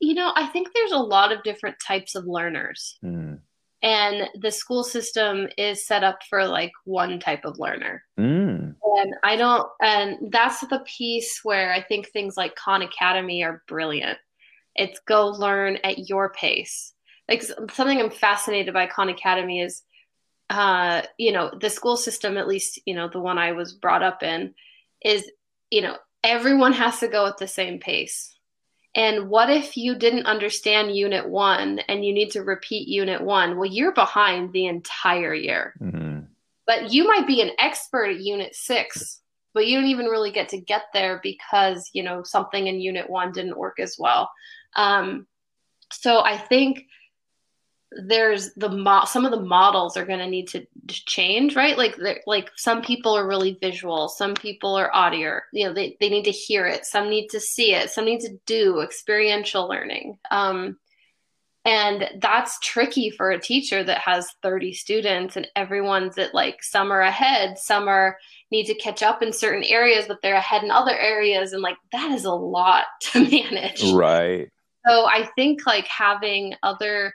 Speaker 1: You know, I think there's a lot of different types of learners. Mm. And the school system is set up for like one type of learner. Mm. And I don't, and that's the piece where I think things like Khan Academy are brilliant. It's go learn at your pace. Like something I'm fascinated by Khan Academy is, uh, you know, the school system, at least, you know, the one I was brought up in, is, you know, everyone has to go at the same pace. And what if you didn't understand unit one and you need to repeat unit one? Well, you're behind the entire year. Mm-hmm. But you might be an expert at unit six, but you don't even really get to get there because, you know, something in unit one didn't work as well. Um, so I think there's the mo- some of the models are going to need to change right? Like like some people are really visual some people are audio you know they, they need to hear it some need to see it some need to do experiential learning. Um, and that's tricky for a teacher that has 30 students and everyone's at like some are ahead some are need to catch up in certain areas but they're ahead in other areas and like that is a lot (laughs) to manage.
Speaker 2: Right.
Speaker 1: So i think like having other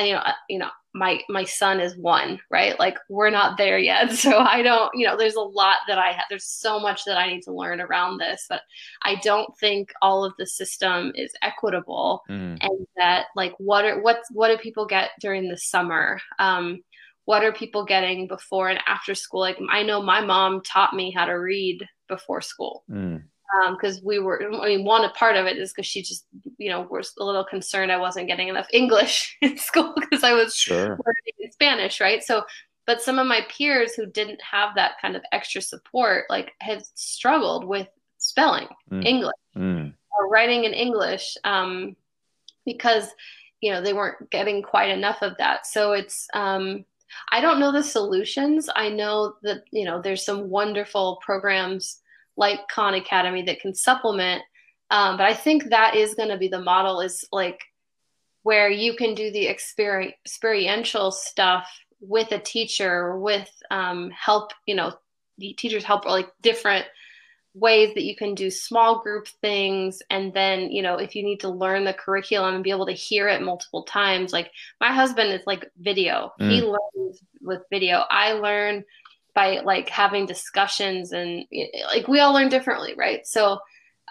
Speaker 1: and you know uh, you know my my son is one right? Like we're not there yet (laughs) so i don't you know there's a lot that i have there's so much that i need to learn around this but i don't think all of the system is equitable mm. and that like what are what what do people get during the summer? Um what are people getting before and after school? Like i know my mom taught me how to read before school. Mm because um, we were i mean one part of it is because she just you know was a little concerned i wasn't getting enough (laughs) english in school because i was sure. learning spanish right so but some of my peers who didn't have that kind of extra support like had struggled with spelling mm. english mm. or writing in english um, because you know they weren't getting quite enough of that so it's um, i don't know the solutions i know that you know there's some wonderful programs like Khan Academy that can supplement. Um, but I think that is going to be the model is like where you can do the experiential stuff with a teacher with um, help you know the teachers help or like different ways that you can do small group things and then you know if you need to learn the curriculum and be able to hear it multiple times like my husband is like video mm. he learns with video i learn by like having discussions and like we all learn differently right so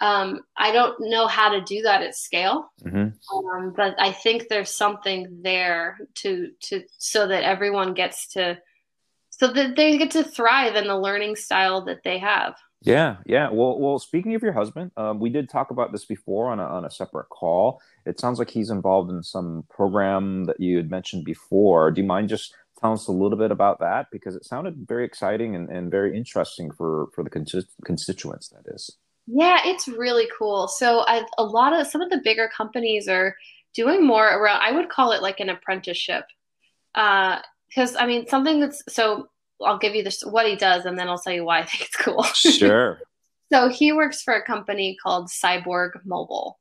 Speaker 1: um, i don't know how to do that at scale mm-hmm. um, but i think there's something there to to so that everyone gets to so that they get to thrive in the learning style that they have
Speaker 2: yeah, yeah. Well, well. Speaking of your husband, um, we did talk about this before on a on a separate call. It sounds like he's involved in some program that you had mentioned before. Do you mind just telling us a little bit about that because it sounded very exciting and, and very interesting for for the constituents. That is.
Speaker 1: Yeah, it's really cool. So I've, a lot of some of the bigger companies are doing more around. I would call it like an apprenticeship, because uh, I mean something that's so I'll give you this what he does, and then I'll tell you why I think it's cool.
Speaker 2: Sure. (laughs)
Speaker 1: so he works for a company called Cyborg Mobile,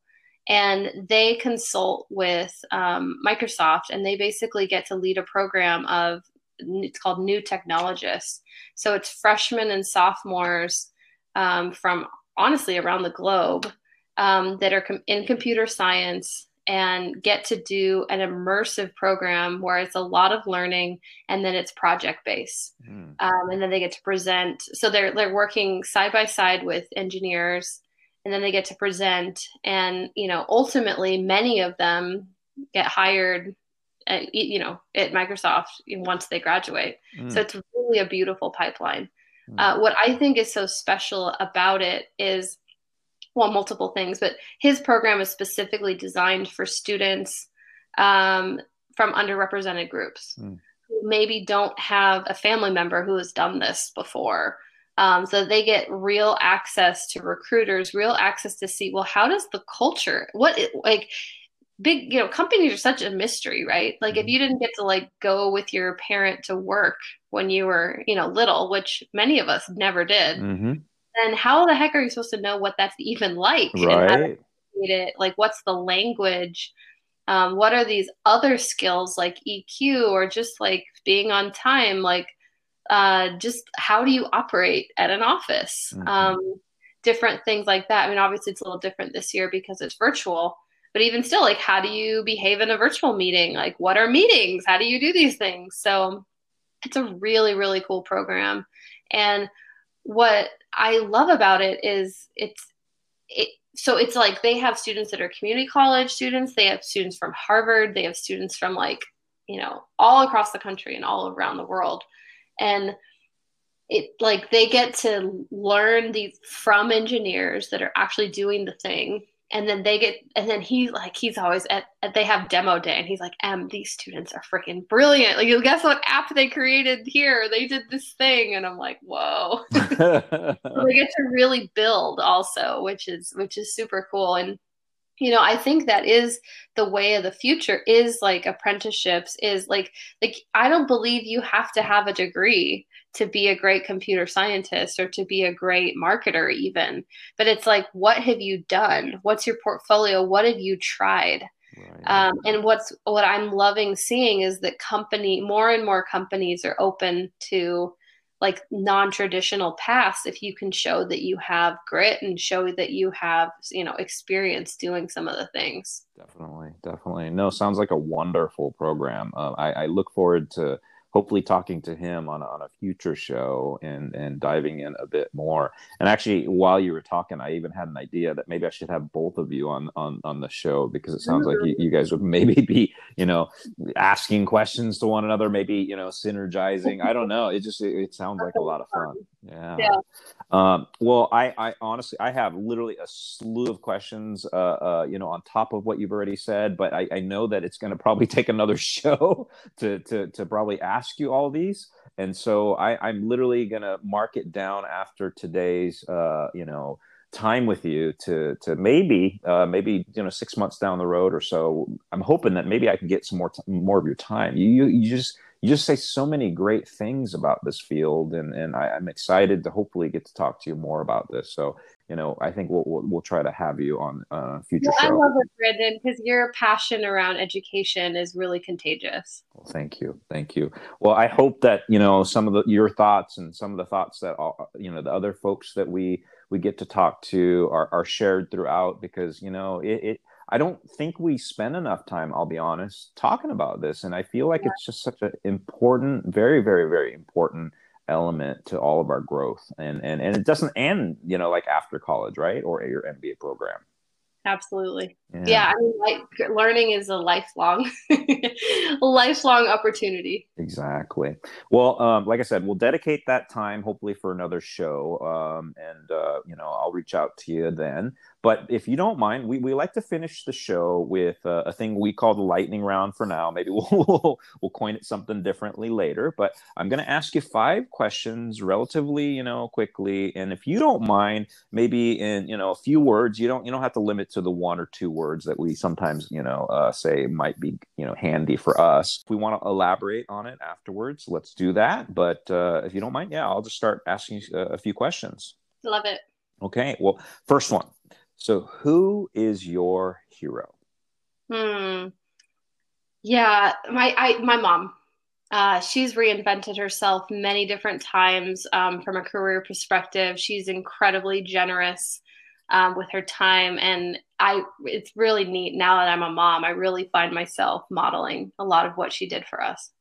Speaker 1: and they consult with um, Microsoft, and they basically get to lead a program of it's called New Technologists. So it's freshmen and sophomores um, from honestly around the globe um, that are com- in computer science and get to do an immersive program where it's a lot of learning and then it's project based mm. um, and then they get to present so they're they're working side by side with engineers and then they get to present and you know ultimately many of them get hired at, you know at microsoft once they graduate mm. so it's really a beautiful pipeline mm. uh, what i think is so special about it is well, multiple things, but his program is specifically designed for students um, from underrepresented groups mm. who maybe don't have a family member who has done this before. Um, so they get real access to recruiters, real access to see, well, how does the culture, what, it, like, big, you know, companies are such a mystery, right? Like, mm-hmm. if hmm. you didn't get to like go with your parent to work when you were, you know, little, which many of us never did. Mm-hmm then how the heck are you supposed to know what that's even like?
Speaker 2: Right.
Speaker 1: it? Like, what's the language? Um, what are these other skills like EQ or just like being on time? Like, uh, just how do you operate at an office? Mm-hmm. Um, different things like that. I mean, obviously, it's a little different this year because it's virtual. But even still, like, how do you behave in a virtual meeting? Like, what are meetings? How do you do these things? So, it's a really, really cool program. And what I love about it is it's it so it's like they have students that are community college students, they have students from Harvard, they have students from like, you know, all across the country and all around the world. And it like they get to learn these from engineers that are actually doing the thing and then they get and then he like he's always at, at, they have demo day and he's like em these students are freaking brilliant. Like you guess what app they created here? They did this thing. And i'm like whoa. (laughs) So they get to really build also which is which is super cool. And you know i think that is the way of the future is like apprenticeships is like like i don't believe you have to have a degree to be a great computer scientist or to be a great marketer even. But it's like what have you done? What's your portfolio? What have you tried? Right. um, and what's what i'm loving seeing is that company more and more companies are open to like non-traditional paths if you can show that you have grit and show that you have you know experience doing some of the things.
Speaker 2: Definitely definitely. No sounds like a wonderful program. Uh, I, I look forward to hopefully talking to him on, on a future show and and diving in a bit more. And actually while you were talking i even had an idea that maybe i should have both of you on on on the show because it sounds like you, you guys would (laughs) maybe be you know asking questions to one another maybe you know synergizing. I don't know. It just it, it sounds like a lot of fun. Yeah, yeah. Um, well i i honestly i have literally a slew of questions uh, uh you know on top of what you've already said but i i know that it's going to probably (laughs) take another show to to to probably ask ask you all these and so I, am literally going to mark it down after today's, uh, you know, time with you to to maybe uh, maybe you know six months down the road or so. I'm hoping that maybe I can get some more t- more of your time. You, you you just you just say so many great things about this field, and and I, am excited to hopefully get to talk to you more about this. So you know, I think we'll we'll, we'll try to have you on uh, future well, show.
Speaker 1: I love it, Brandon, because your passion around education is really contagious.
Speaker 2: Well, thank you, thank you. Well, I hope that you know some of the your thoughts and some of the thoughts that all, you know the other folks that we we get to talk to are, are shared throughout because you know it, it I don't think we spend enough time, I'll be honest, talking about this. And I feel like yeah. it's just such an important, very, very, very important element to all of our growth. And and and it doesn't end, you know, like after college, right? Or your MBA program.
Speaker 1: Absolutely. Yeah. yeah. I mean, like learning is a lifelong, (laughs) lifelong opportunity.
Speaker 2: Exactly. Well, um, like I said, we'll dedicate that time hopefully for another show. Um, and, uh, you know, I'll reach out to you then. But if you don't mind, we, we like to finish the show with uh, a thing we call the lightning round for now. Maybe (laughs) we'll, we'll, we'll coin it something differently later. But I'm going to ask you five questions relatively, you know, quickly. And if you don't mind, maybe in, you know, a few words, you don't, you don't have to limit to the one or two words that we sometimes, you know, uh, say might be, you know, handy for us. If we want to elaborate on it afterwards, let's do that. But uh, if you don't mind, yeah, I'll just start asking you a few questions.
Speaker 1: Love it.
Speaker 2: Okay. Well, first one so, who is your hero?
Speaker 1: Hmm. Yeah, my I my mom. Uh, she's reinvented herself many different times um, from a career perspective. She's incredibly generous um, with her time, and I. It's really neat now that I'm a mom. I really find myself modeling a lot of what she did for us.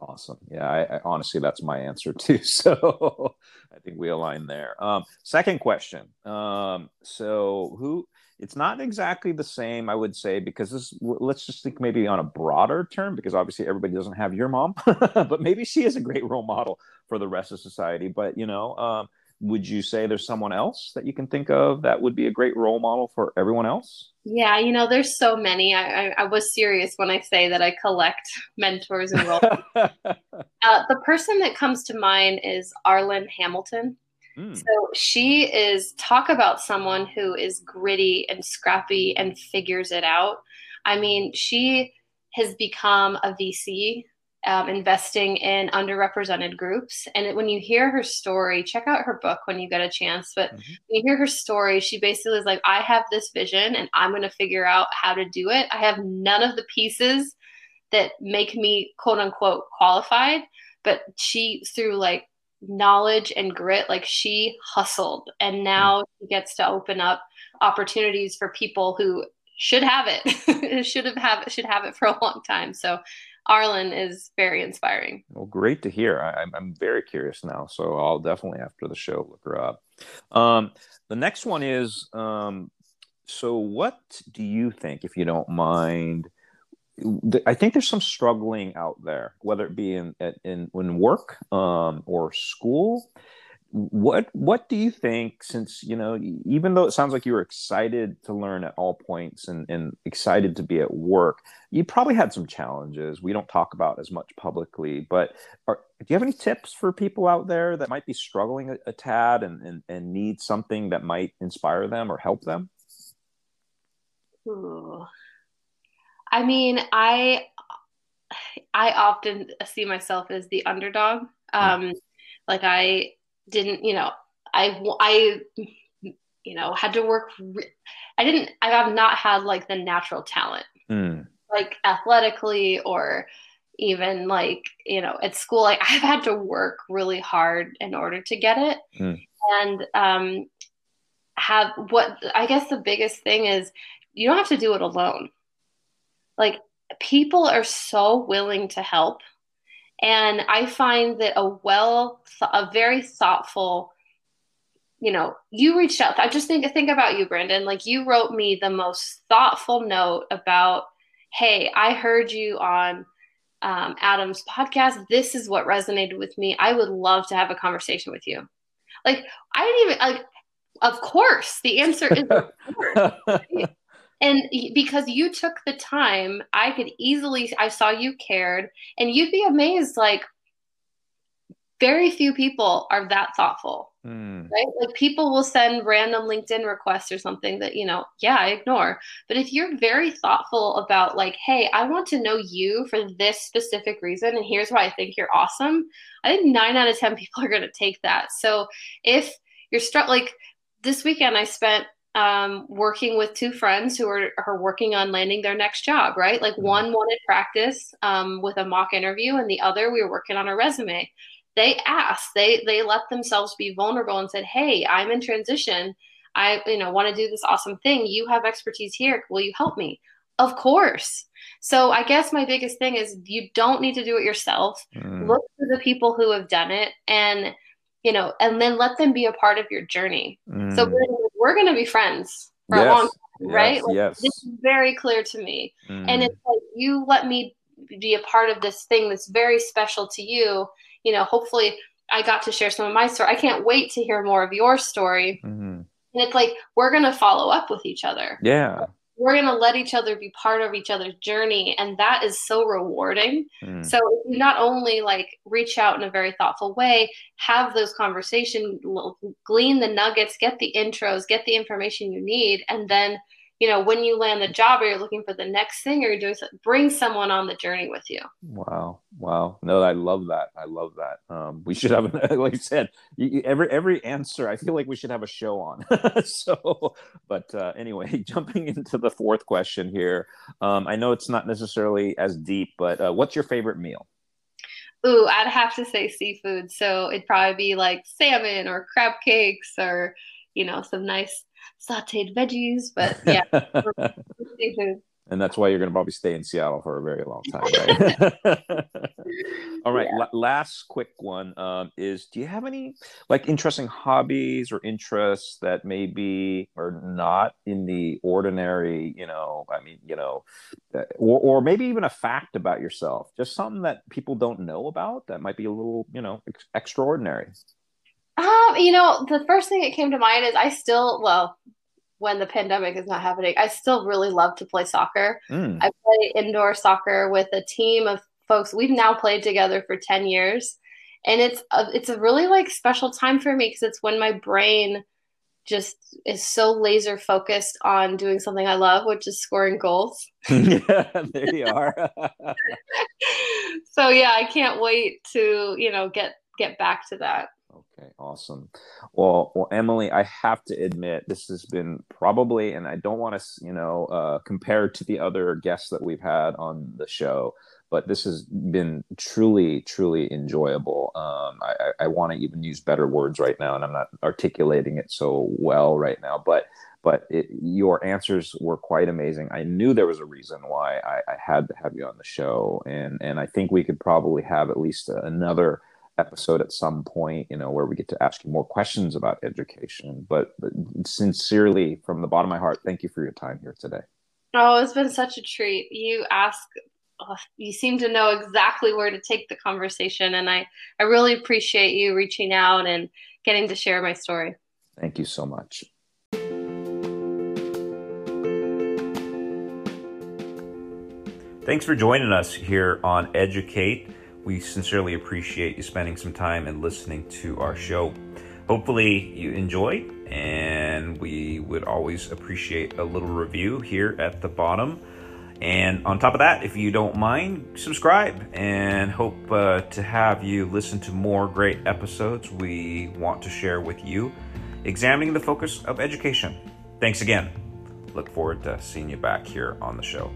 Speaker 2: Awesome. Yeah, I, I honestly, that's my answer (laughs) too. So I think we align there. Um, second question. Um, so who? It's not exactly the same, I would say, because this. Let's just think maybe on a broader term, because obviously everybody doesn't have your mom, (laughs) but maybe she is a great role model for the rest of society. But you know, um, would you say there's someone else that you can think of that would be a great role model for everyone else?
Speaker 1: Yeah, you know, there's so many. I, I, I was serious when I say that I collect (laughs) mentors and role. (laughs) uh, the person that comes to mind is Arlan Hamilton. Mm. So she is talk about someone who is gritty and scrappy and figures it out. I mean, she has become a VC um, investing in underrepresented groups. And when you hear her story, check out her book when you get a chance. But mm-hmm. when you hear her story, she basically is like, I have this vision and I'm going to figure out how to do it. I have none of the pieces that make me quote unquote qualified. But she, through like knowledge and grit, like she hustled. And now mm-hmm. she gets to open up opportunities for people who should have it (laughs) should have have should have it for a long time so Arlan is very inspiring.
Speaker 2: Well, great to hear. I, am very curious now, so I'll definitely after the show look her up. Um, the next one is um, so. What do you think, if you don't mind? I think there's some struggling out there, whether it be in in, in work um, or school what what do you think since you know even though it sounds like you were excited to learn at all points and, and excited to be at work you probably had some challenges we don't talk about as much publicly but are, do you have any tips for people out there that might be struggling a, a tad and, and, and need something that might inspire them or help them
Speaker 1: Ooh. i mean i i often see myself as the underdog hmm. um, mm. like i didn't, you know, I, I, you know, had to work. Re- I didn't, I have not had like the natural talent, mm. like athletically or even like, you know, at school, like (laughs) I've had to work really hard in order to get it. Mm. And, um, have what I guess the biggest thing is you don't have to do it alone. Like people are so willing to help and I find that a well, a very thoughtful, you know, you reached out. I just think think about you, Brandon. Like you wrote me the most thoughtful note about, hey, I heard you on um, Adam's podcast. This is what resonated with me. I would love to have a conversation with you. Like I didn't even like. Of course, the answer is (laughs) of course and because you took the time i could easily i saw you cared and you'd be amazed like very few people are that thoughtful
Speaker 2: Mm.
Speaker 1: right? Like people will send random linkedin requests or something that you know yeah i ignore. But if you're very thoughtful about like hey i want to know you for this specific reason and here's why i think you're awesome i think nine out of ten (laughs) people are going to take that. So if you're struck like this weekend i spent um, working with two friends who are, are working on landing their next job, right? Like one wanted practice um, with a mock interview, and the other we were working on a resume. They asked, they they let themselves be vulnerable and said, "Hey, I'm in transition. I you know want to do this awesome thing. You have expertise here. Will you help me?" Of course. So I guess my biggest thing is you don't need to do it yourself.
Speaker 2: Mm.
Speaker 1: Look to the people who have done it and you know, and then let them be a part of your journey.
Speaker 2: Mm.
Speaker 1: So we're, going to be friends for
Speaker 2: yes.
Speaker 1: a long time,
Speaker 2: yes,
Speaker 1: right? Like,
Speaker 2: yes.
Speaker 1: This is very clear to me.
Speaker 2: Mm.
Speaker 1: And it's like, you let me be a part of this thing that's very special to you. You know, hopefully I got to share some of my story. I can't wait to hear more of your story.
Speaker 2: Mhm.
Speaker 1: And it's like, we're going to follow up with each other.
Speaker 2: yeah.
Speaker 1: We're going to let each other be part of each other's journey. And that is so rewarding.
Speaker 2: Mm.
Speaker 1: So you not only like reach out in a very thoughtful way, have those conversations, glean the nuggets, get the intros, get the information you need, and then you know when you land the job or you're looking for the next thing or you're doing something, bring someone on the journey with you.
Speaker 2: Wow, wow! No, I love that. I love that. Um, we should have, (laughs) like you said, you, every every answer. I feel like we should have a show on. (laughs) so, but uh, anyway, (laughs) jumping into the fourth question here. Um, I know it's not necessarily as deep, but uh, what's your favorite meal?
Speaker 1: Ooh, I'd have to say seafood. So it'd probably be like salmon or crab cakes or you know some nice sautéed veggies. But (laughs) yeah,
Speaker 2: and that's why you're going to probably stay in Seattle for a very long time, right? (laughs) All right.
Speaker 1: Yeah.
Speaker 2: la- last quick one um, is: Do you have any like interesting hobbies or interests that maybe are not in the ordinary? You know, I mean, you know, uh, or or maybe even a fact about yourself, just something that people don't know about that might be a little, you know, ex- extraordinary.
Speaker 1: Um, you know, the first thing that came to mind is I still, well, when the pandemic is not happening, I still really love to play soccer.
Speaker 2: Mm.
Speaker 1: I play indoor soccer with a team of folks. We've now played together for 10 years. And it's a, it's a really like special time for me because it's when my brain just is so laser focused on doing something I love, which is scoring goals. (laughs)
Speaker 2: yeah, there you are. (laughs)
Speaker 1: so yeah, I can't wait to, you know, get get back to that.
Speaker 2: Okay, awesome. Well, well, Emily, I have to admit this has been probably, and I don't want to, you know, uh, compare to the other guests that we've had on the show, but this has been truly, truly enjoyable. Um, I, I, I want to even use better words right now, and I'm not articulating it so well right now, but but it, your answers were quite amazing. I knew there was a reason why I, I had to have you on the show, and and I think we could probably have at least another episode at some point, you know, where we get to ask you more questions about education. But, but sincerely, from the bottom of my heart, thank you for your time here today.
Speaker 1: Oh, it's been such a treat. You ask, oh, you seem to know exactly where to take the conversation, and I, I really appreciate you reaching out and getting to share my story.
Speaker 2: Thank you so much. Thanks for joining us here on Educate. We sincerely appreciate you spending some time and listening to our show. Hopefully, you enjoyed, and we would always appreciate a little review here at the bottom. And on top of that, if you don't mind, subscribe and hope uh, to have you listen to more great episodes we want to share with you, examining the focus of education. Thanks again. Look forward to seeing you back here on the show.